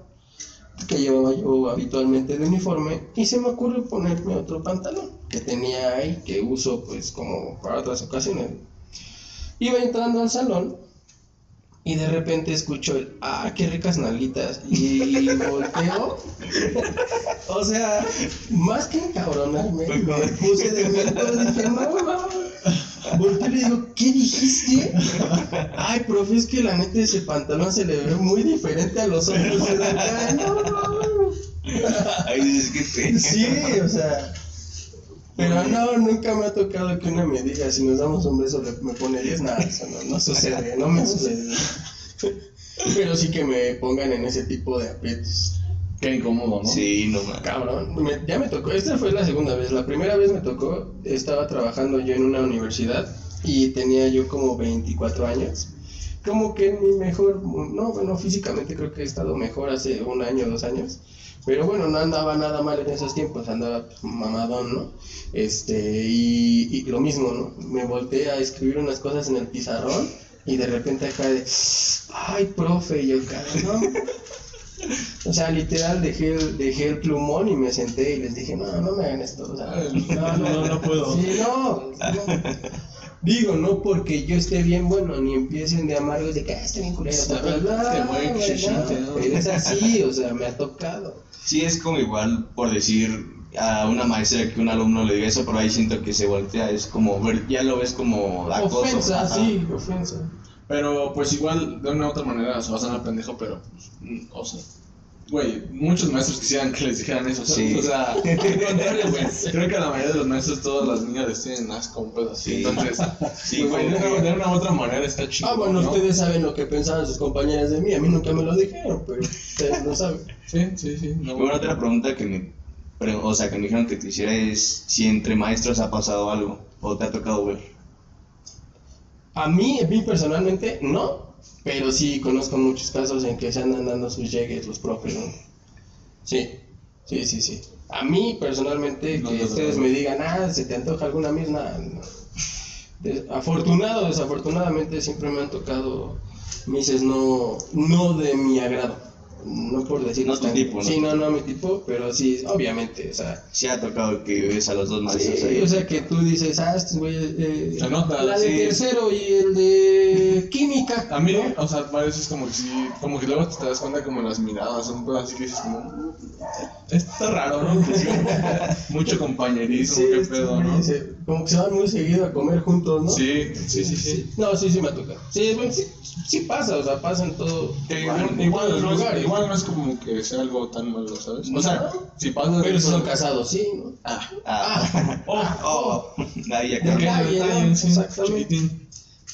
S3: que llevaba yo habitualmente de uniforme y se me ocurrió ponerme otro pantalón que tenía ahí, que uso pues como para otras ocasiones. Iba entrando al salón y de repente escucho el, ah, qué ricas nalguitas. Y volteo. (laughs) o sea, más que encabronarme, me puse de miento y dije, no, no. Volteo y le digo, ¿qué dijiste? Ay, profe, es que la neta ese pantalón se le ve muy diferente a los otros. Y de acá, no, no.
S1: Ahí dices que fe.
S3: Sí, o sea. Pero no, nunca me ha tocado que una me diga, si nos damos un beso me pone 10, nada, eso no, no sucede, no me sucede. Pero sí que me pongan en ese tipo de aprietos.
S2: qué incómodo, ¿no?
S1: Sí, no mames.
S3: Cabrón, me- ya me tocó, esta fue la segunda vez, la primera vez me tocó, estaba trabajando yo en una universidad y tenía yo como 24 años. Como que en mi mejor, no, bueno, físicamente creo que he estado mejor hace un año, dos años. Pero bueno, no andaba nada mal en esos tiempos, andaba pues, mamadón, ¿no? Este, y, y lo mismo, ¿no? Me volteé a escribir unas cosas en el pizarrón y de repente acá de, ay, profe, y yo, cara, no. O sea, literal dejé el, dejé el plumón y me senté y les dije, no, no me hagan esto. O sea, (laughs) no, no, no puedo. Sí, no, no. Digo, no porque yo esté bien bueno, ni empiecen de amargos de que ah, está bien culero. Pero es así, (laughs) o sea, me ha tocado.
S1: Sí, es como igual por decir a una maestra que un alumno le diga eso, pero ahí siento que se voltea, es como ver, ya lo ves como acoso.
S3: Ofensa,
S1: ajá.
S3: sí, ofensa.
S2: Pero pues igual, de una u otra manera, se va a pendejo, pero, pues, mm, o sea, güey, muchos maestros quisieran que les dijeran eso, ¿sabes?
S1: Sí.
S2: O sea, al (laughs) contrario, güey, creo que a la mayoría de los maestros, todas las niñas les tienen asco, un pedo así,
S1: Sí.
S2: entonces, (laughs)
S1: Sí,
S2: güey, de, una, de una u otra manera está chido,
S3: Ah, bueno,
S2: ¿no?
S3: ustedes saben lo que pensaban sus compañeras de mí, a mí nunca me lo dijeron, pero ustedes lo saben.
S2: Sí, sí, sí. No,
S1: Bueno, otra pregunta que me, pre- o sea, que me dijeron que te hiciera es si entre maestros ha pasado algo o te ha tocado ver.
S3: A mí, a mí personalmente, no, pero sí conozco muchos casos en que se andan dando sus llegues los profes, ¿no? Sí, sí, sí, sí. A mí personalmente,
S2: No,
S3: que
S2: no,
S3: ustedes me digan, ah, se te antoja alguna misma. Afortunado, desafortunadamente, siempre me han tocado mises no, no de mi agrado. No por decir
S1: No tu tipo, ¿no?
S3: Sí, no, no mi tipo, pero sí, obviamente, o sea.
S1: Sí ha tocado que ves a los dos maestros
S3: Sí,
S1: ahí.
S3: o sea que tú dices, ah, este güey, eh,
S2: Se nota,
S3: la de
S2: sí.
S3: tercero y el de química.
S2: A mí,
S3: ¿no?
S2: o sea, parece como que sí, como que luego te das cuenta como en las miradas, un pedo así que dices como, "Mm, está raro, ¿no? Que sí, (laughs) mucho compañerismo,
S3: Sí,
S2: qué pedo, ¿no?
S3: se- como que se van muy seguido a comer juntos, ¿no?
S2: Sí, sí, sí, sí.
S3: No, sí, sí me ha tocado. Sí, bueno, sí, sí pasa, o sea, pasa en todo.
S2: Que igual, igual, es,
S3: lugares.
S2: Igual no es como que sea algo tan malo, ¿sabes? O sea, si pasa...
S3: Pero son casados, sí, ¿no?
S2: Ah,
S1: Ah,
S2: oh, (laughs)
S1: oh, ahí
S2: qué
S1: acá.
S3: Exactamente.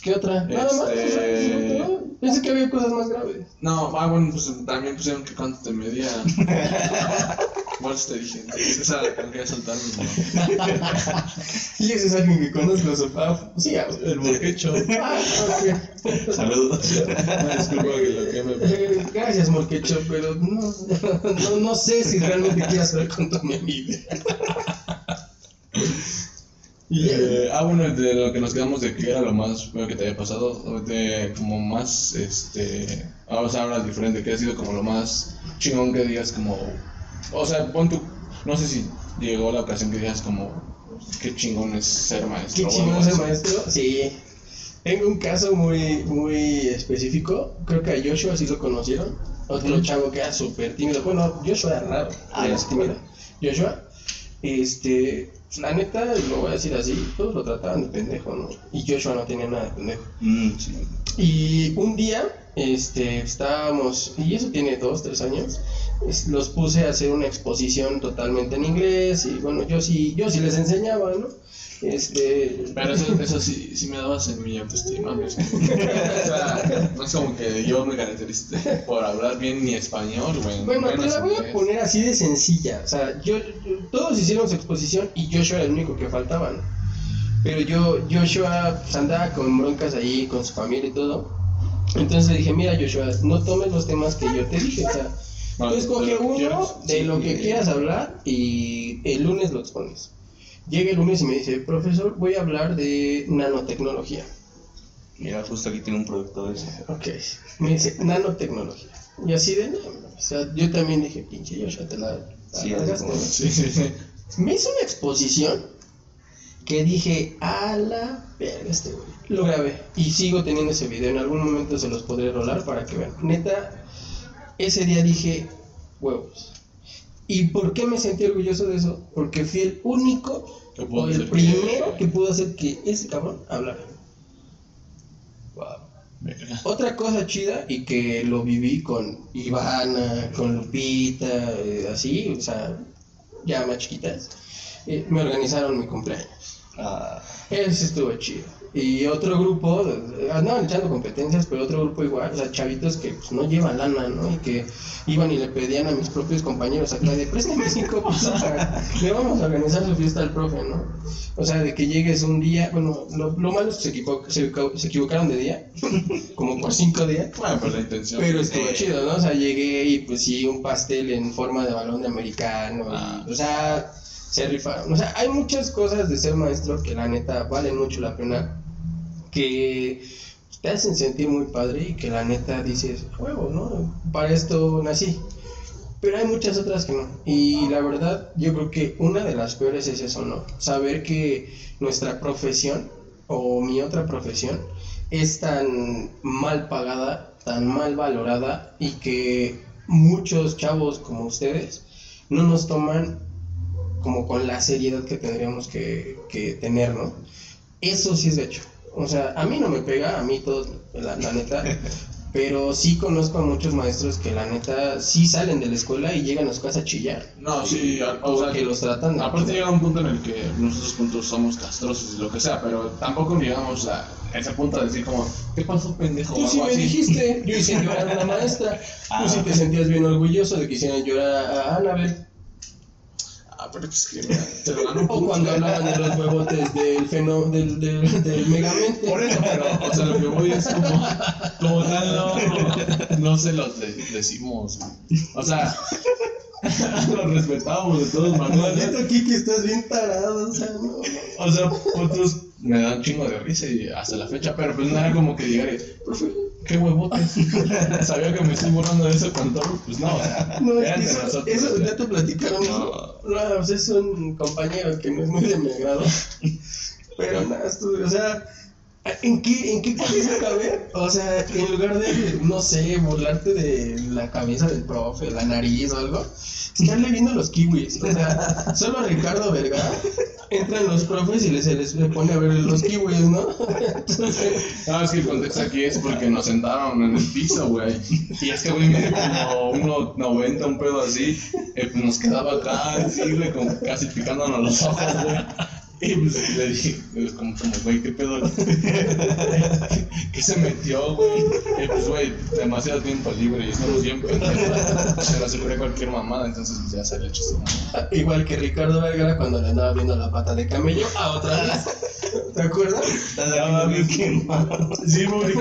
S3: ¿Qué otra? Nada más.
S2: Este-
S3: o sea, ¿no? Pensé que había cosas más graves.
S2: No, ah, bueno, pues también pusieron que cuánto te medía. (laughs) Por eso te dije, esa la tengo que soltar. (laughs)
S3: Y ese es alguien que conozco, su papá. Sí,
S2: El morquecho. (laughs)
S3: ah.
S1: Saludos. (laughs)
S2: Disculpa que lo queme.
S3: Eh, Gracias, Morquecho, pero no, no, no sé si realmente quieras ver con tu mi amiga. Y ya.
S2: Eh, ah, bueno, de lo que nos quedamos de que era lo más feo que te había pasado, de como más, este, ahora, ahora diferente, que ha sido como lo más chingón que digas como, o sea, pon tu, no sé si llegó la ocasión que digas como, qué chingón es ser maestro.
S3: ¿Qué chingón es
S2: así.
S3: maestro? Sí. Tengo un caso muy, muy específico. Creo que a Joshua sí lo conocieron. Otro chavo que era súper tímido. Bueno, Joshua era raro.
S1: Ah,
S3: era tímido. Joshua, este, la neta, lo voy a decir así, todos lo trataban de pendejo, ¿no? Y Joshua no tenía nada de pendejo.
S1: Mm, sí.
S3: Y un día, este, estábamos, y eso tiene dos, tres años, es- los puse a hacer una exposición totalmente en inglés, y bueno, yo sí, yo sí les enseñaba, ¿no? Este,
S2: Pero eso, eso sí, sí me dabas en mi autoestima, ¿ves? (laughs) O sea, no es como que yo me caracterice por hablar bien ni español, güey.
S3: Bueno, te la voy a poner así de sencilla. O sea, yo- todos hicieron su exposición y Joshua era el único que faltaba, ¿no? Pero yo, Joshua pues, andaba con broncas ahí, con su familia y todo. Entonces le dije, mira Joshua, no tomes los temas que yo te dije. O sea,
S2: No,
S3: tú escoge uno de
S2: Sí,
S3: lo que
S2: eh,
S3: quieras hablar y el lunes lo expones. Llega el lunes y me dice, profesor, voy a hablar de nanotecnología.
S1: Mira, justo aquí tiene un producto de ese.
S3: Ok. Me dice, nanotecnología. Y así de, no, o sea, yo también dije, pinche Joshua, te la... la
S1: Sí,
S3: largaste,
S1: así como-
S3: ¿no?". (laughs)
S2: Sí, sí, sí.
S3: Me hizo una exposición que dije, a la verga este güey. Lo grabé y sigo teniendo ese video. En algún momento se los podré rolar para que vean. Neta, ese día dije, huevos. ¿Y por qué me sentí orgulloso de eso? Porque fui el único o el primero que pudo hacer que ese cabrón hablara.
S2: Verga.
S3: Otra cosa chida y que lo viví con Ivana, con Lupita, eh, así, o sea, ya más chiquitas, eh, me organizaron mi cumpleaños.
S1: Ah,
S3: Ese estuvo chido. Y otro grupo, andaban echando competencias, pero otro grupo igual, o sea, chavitos que pues, no llevan lana, ¿no? Y que iban y le pedían a mis propios compañeros acá de, préstame cinco pesos le vamos a organizar su fiesta al profe, ¿no? O sea, de que llegues un día, bueno, lo, lo malo es que se, equivo- se, se equivocaron de día, (laughs) como por cinco días.
S2: Bueno, pues la intención.
S3: Pero estuvo
S1: Eh.
S3: chido, ¿no? O sea, llegué y pues sí, un pastel en forma de balón de americano. y,
S2: Ah.
S3: o sea, se rifaron. O sea, hay muchas cosas de ser maestro que la neta valen mucho la pena. Que te hacen sentir muy padre y que la neta dices, huevo, ¿no? Para esto nací. Pero hay muchas otras que no. Y la verdad, yo creo que una de las peores es eso, ¿no? Saber que nuestra profesión o mi otra profesión es tan mal pagada, tan mal valorada y que muchos chavos como ustedes no nos toman como con la seriedad que tendríamos que, que tener, ¿no? Eso sí es de hecho. O sea, a mí no me pega, a mí todos, la, la neta, (laughs) pero sí conozco a muchos maestros que la neta sí salen de la escuela y llegan a su casa a chillar.
S2: No, sí, o sea,
S3: que los tratan de...
S2: Aparte llega un punto en el que nosotros puntos somos castrosos y lo que sea, pero tampoco llegamos a ese punto de decir como, ¿qué pasó pendejo?
S3: Tú sí me
S2: así.
S3: dijiste, (laughs) yo hice llorar a una maestra.
S1: Ah.
S3: Tú sí te sentías bien orgulloso de que hicieran llorar a Annabel.
S2: Ah, pero pues que mira, (laughs) te lo ganó
S3: O cuando hablaban de los huevotes del feno, del, del, del megamente.
S2: Por eso, pero, o sea, lo que voy es como, como tal, no, no se los de- decimos. O sea, (laughs) los respetamos de todas maneras.
S3: Maldito Kiki, estás bien tarado, o sea, no.
S2: O sea, otros me dan un chingo de risa y hasta la fecha, pero pues no era como que llegara y, profe, qué huevotes. (laughs) Sabía que me estoy borrando de eso con todo, pues no, o sea,
S3: No, es que eso, eso
S2: sea.
S3: ya te platicaron. No, pues es un compañero que no es muy de mi agrado. Pero nada, estuve, o sea, ¿en qué, ¿en qué cabeza cabe? O sea, en lugar de, no sé, burlarte de la cabeza del profe, la nariz o algo, estarle viendo los kiwis. O sea, solo Ricardo Vergara entran los profes y les, se les pone a ver los kiwis, ¿no? Entonces,
S2: No, es que el contexto aquí es porque nos sentaron en el piso, güey. Y este güey mide como 1.90, un pedo así. eh, pues nos quedaba acá, así, güey, como casi picándonos los ojos, güey. (laughs) Y pues le dije, pues, como, como, güey, ¿qué pedo? (laughs) ¿Qué se metió, güey. Y pues, güey, demasiado tiempo libre y estamos bien pendejos. Se le ocurre cualquier mamada, entonces pues, ya sale el chiste.
S3: Igual que Ricardo Vergara cuando le andaba viendo la pata de camello a otra vez. ¿Te acuerdas?
S1: Estaba bien quemado.
S2: Sí, güey.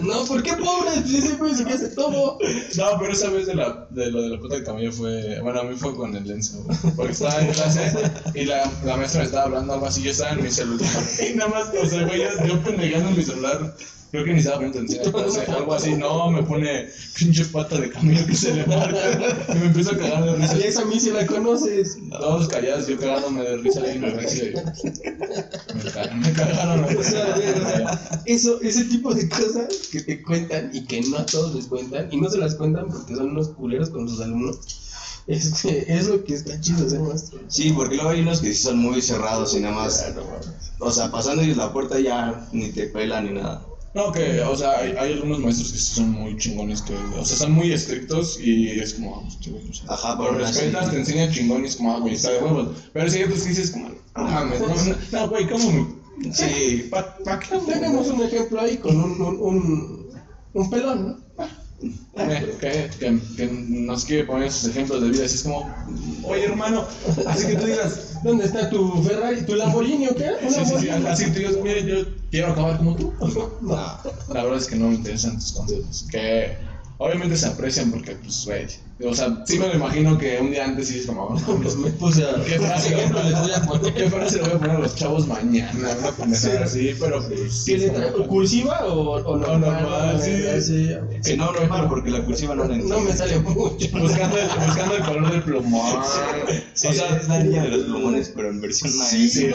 S3: No, ¿por qué pobre? Ese güey se hace todo.
S2: No, pero esa vez de, la, de lo de la puta de camello fue. Bueno, a mí fue con el Lenzo. Porque estaba en clase y la, la maestra me estaba hablando algo así. Yo estaba en mi celular. (laughs) Y nada más, o sea, güey, yo, pendejando en mi celular. Creo que ni estaba poniendo atención. O sea, algo así, no, me pone pinche pata de camello que se le marca. Y me empiezo a cagar de risa.
S3: Y esa a mí si la conoces.
S2: Todos callados, yo cagándome de risa reacción. Me, ca- me cagaron.
S3: O sea, o sea, eso, ese tipo de cosas que te cuentan y que no a todos les cuentan, y no se las cuentan porque son unos culeros con sus alumnos, este, es lo que está chido ser maestro.
S1: Sí, porque luego hay unos que sí son muy cerrados y nada más. O sea, pasando ellos la puerta ya ni te pelan ni nada.
S2: No, que, o sea, hay, hay algunos maestros que sí son muy chingones, que, o sea, son muy estrictos y es como, este güey, o sea,
S1: Ajá, pero
S2: respetas, te enseña chingón y es como, ah, güey, está de huevos. Pero si hay otros que dices, como, no mames, no, no, no, güey, ¿cómo me.?
S1: Sí.
S2: ¿pa, pa qué
S3: Tenemos un ejemplo ahí con un, un, un, un pelón, ¿no?
S2: Eh, que, que, que nos quiere poner sus ejemplos de vida, así es como, oye, hermano, así que tú digas,
S3: ¿Dónde está tu Ferrari, tu Lamborghini o qué? ¿Un
S2: sí, sí, sí, así que tú digas, mire, yo quiero acabar como tú. (laughs)
S1: No.
S2: La verdad es que no me interesan tus consejos. Que obviamente se aprecian porque, pues, güey. O sea, sí me lo imagino que un día antes sí es como, no,
S3: Pues me puse a...
S2: ¿Qué frase,
S3: ejemplo les voy a poner?
S2: ¿Qué frase le voy a poner a los chavos mañana? Una así, pero pues.
S3: ¿Qué letra? ¿Cursiva o, o normal?
S2: normal, sí.
S3: sí.
S1: Que no, normal, porque la cursiva no la entiendo.
S3: No me sale mucho.
S2: Buscando el, buscando el color del plumón.
S1: Sí,
S2: o sea,
S1: es la niña de los plumones, pero en versión
S3: Sí.
S2: Sí.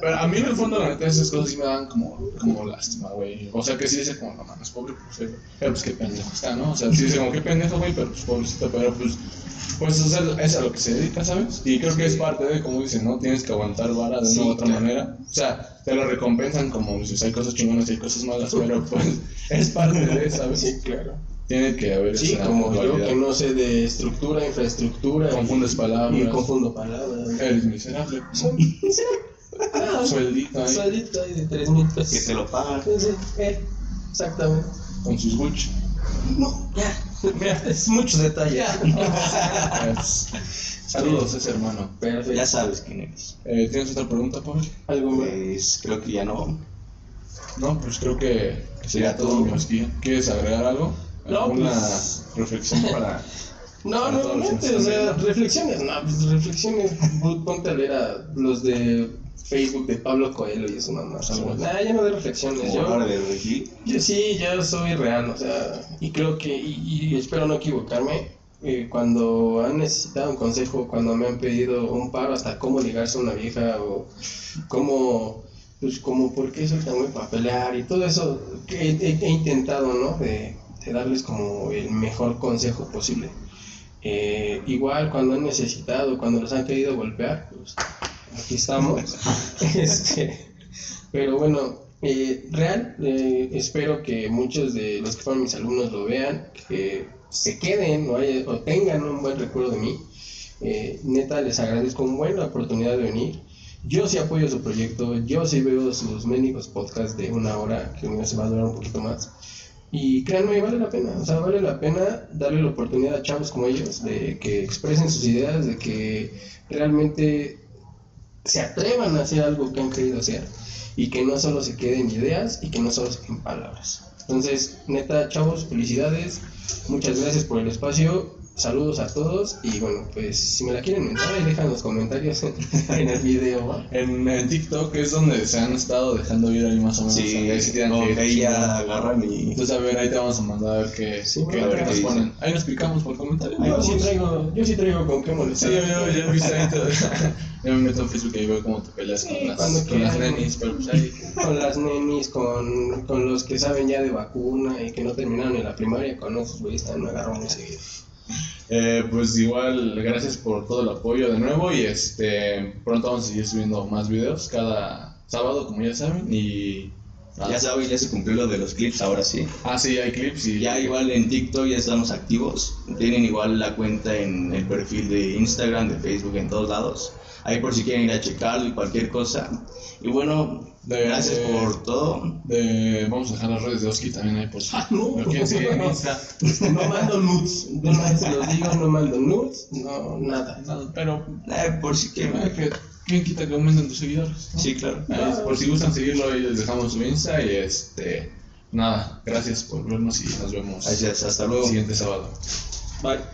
S2: Pero a mí en el fondo, la neta, esas cosas sí me dan como, como lástima, güey. O sea, que sí dice como, no mames, pobre. Pero pues qué pendejo está, ¿no? O sea, sí dice como, qué pendejo, güey, pero pues pobrecito, pero pues. Pues o sea, es a lo que se dedica, ¿sabes? Y creo que es parte de, como dicen, ¿no? Tienes que aguantar vara de una
S3: Sí,
S2: u otra
S3: claro.
S2: manera. O sea, te lo recompensan como dices, hay cosas chingonas y hay cosas malas, pero pues (laughs) es parte de, ¿sabes?
S3: Sí, claro.
S2: Tiene que haber
S3: Sí,
S2: esa
S3: como yo
S2: dualidad.
S3: que no sé de estructura, infraestructura.
S2: Confundes
S3: y-
S2: palabras.
S3: Y confundo palabras.
S2: Eres miserable.
S3: Ah, (laughs)
S2: Sueldito ahí,
S3: Sueldito ahí de 3 mil pesos.
S1: Que te lo pagan.
S3: Sí, sí, eh, exactamente.
S2: con sus Gucci.
S3: No, ya. Mira, es mucho detalle.
S2: Pues, (laughs) Saludos, ese hermano.
S3: Perfecto.
S1: Ya sabes quién eres.
S2: Eh, ¿Tienes otra pregunta, Pablo?
S3: Algo más.
S1: Pues creo que ya no.
S2: No, pues creo que que sería todo, mi hostia. ¿Quieres agregar algo?
S3: No,
S2: ¿Alguna
S3: pues-
S2: reflexión para.?
S3: No, (laughs)
S2: Para
S3: no, no, o sea, reflexiones, no, pues reflexiones, ponte a leer a los de Facebook de Pablo Coelho y nomás.
S2: Algo así.
S3: Nah, ya no de reflexiones, yo, sí, yo soy real, o sea, y creo que, y, y espero no equivocarme, eh, cuando han necesitado un consejo, cuando me han pedido un paro hasta cómo ligarse a una vieja o cómo, pues como por qué soy tan bueno para pelear y todo eso, que he intentado, ¿no? De, de darles como el mejor consejo posible. Eh, igual cuando han necesitado, cuando los han querido golpear, pues aquí estamos. (laughs) este, pero bueno, eh, real, eh, espero que muchos de los que fueron mis alumnos lo vean, que se queden o, haya- o tengan un buen recuerdo de mí. Eh, neta, les agradezco una buena oportunidad de venir. Yo sí apoyo su proyecto, yo sí veo sus médicos podcasts de una hora, que se va a durar un poquito más. Y créanme, vale la pena, o sea, vale la pena darle la oportunidad a chavos como ellos de que expresen sus ideas, de que realmente se atrevan a hacer algo que han querido hacer y que no solo se queden ideas y que no solo se queden palabras. Entonces, neta, chavos, felicidades, muchas gracias por el espacio, saludos a todos y bueno, pues si me la quieren mentar, ahí dejan los comentarios en, (laughs) en el video.
S2: En, en TikTok es donde se han estado dejando ir ahí más o menos.
S1: Sí,
S2: ahí sí tienen que
S1: que ahí ya agarran y.
S2: Entonces, a ver, ahí te vamos a mandar a ver qué,
S3: Sí,
S2: qué qué nos ponen. Ahí nos explicamos por comentario.
S1: Ahí
S3: Yo sí traigo, yo sí traigo con qué
S2: Sí,
S3: molestar.
S2: yo, yo, yo he visto ahí todo. (laughs) (laughs) Yo me meto en Facebook y veo cómo te peleas
S3: Sí,
S2: con las,
S3: cuando
S2: con las nenis, pero pues ahí.
S3: con las nenis, con, con los que saben ya de vacuna y que no terminaron en la primaria, con esos güeyes están me agarro muy seguido.
S2: Eh, pues igual, gracias por todo el apoyo de nuevo y este pronto vamos a seguir subiendo más videos cada sábado, como ya saben. Y.
S1: Ya sabes, ya se cumplió lo de los clips, ahora sí.
S2: Ah, sí, hay clips y.
S1: Ya igual en TikTok ya estamos activos. Tienen igual la cuenta en el perfil de Instagram, de Facebook, en todos lados. Ahí por si quieren ir a checarlo y cualquier cosa. Y bueno,
S2: De-
S1: Gracias
S2: de-
S1: por todo.
S2: De, vamos a dejar las redes de Oski también ahí por si
S3: Ah, no. (laughs)
S2: Insta.
S3: No mando nudes. Vez se los digo, no mando nudes. No, nada.
S2: Nada, pero
S1: Eh, por si
S2: eh,
S1: quieren.
S2: que, ¿quién quita que aumenten tus seguidores? no?
S1: Sí, claro.
S2: Por si gustan seguirlo, ahí les dejamos su Insta y este. Nada, gracias por vernos y nos vemos
S1: Gracias, hasta
S2: el
S1: luego.
S2: siguiente sábado.
S3: Bye.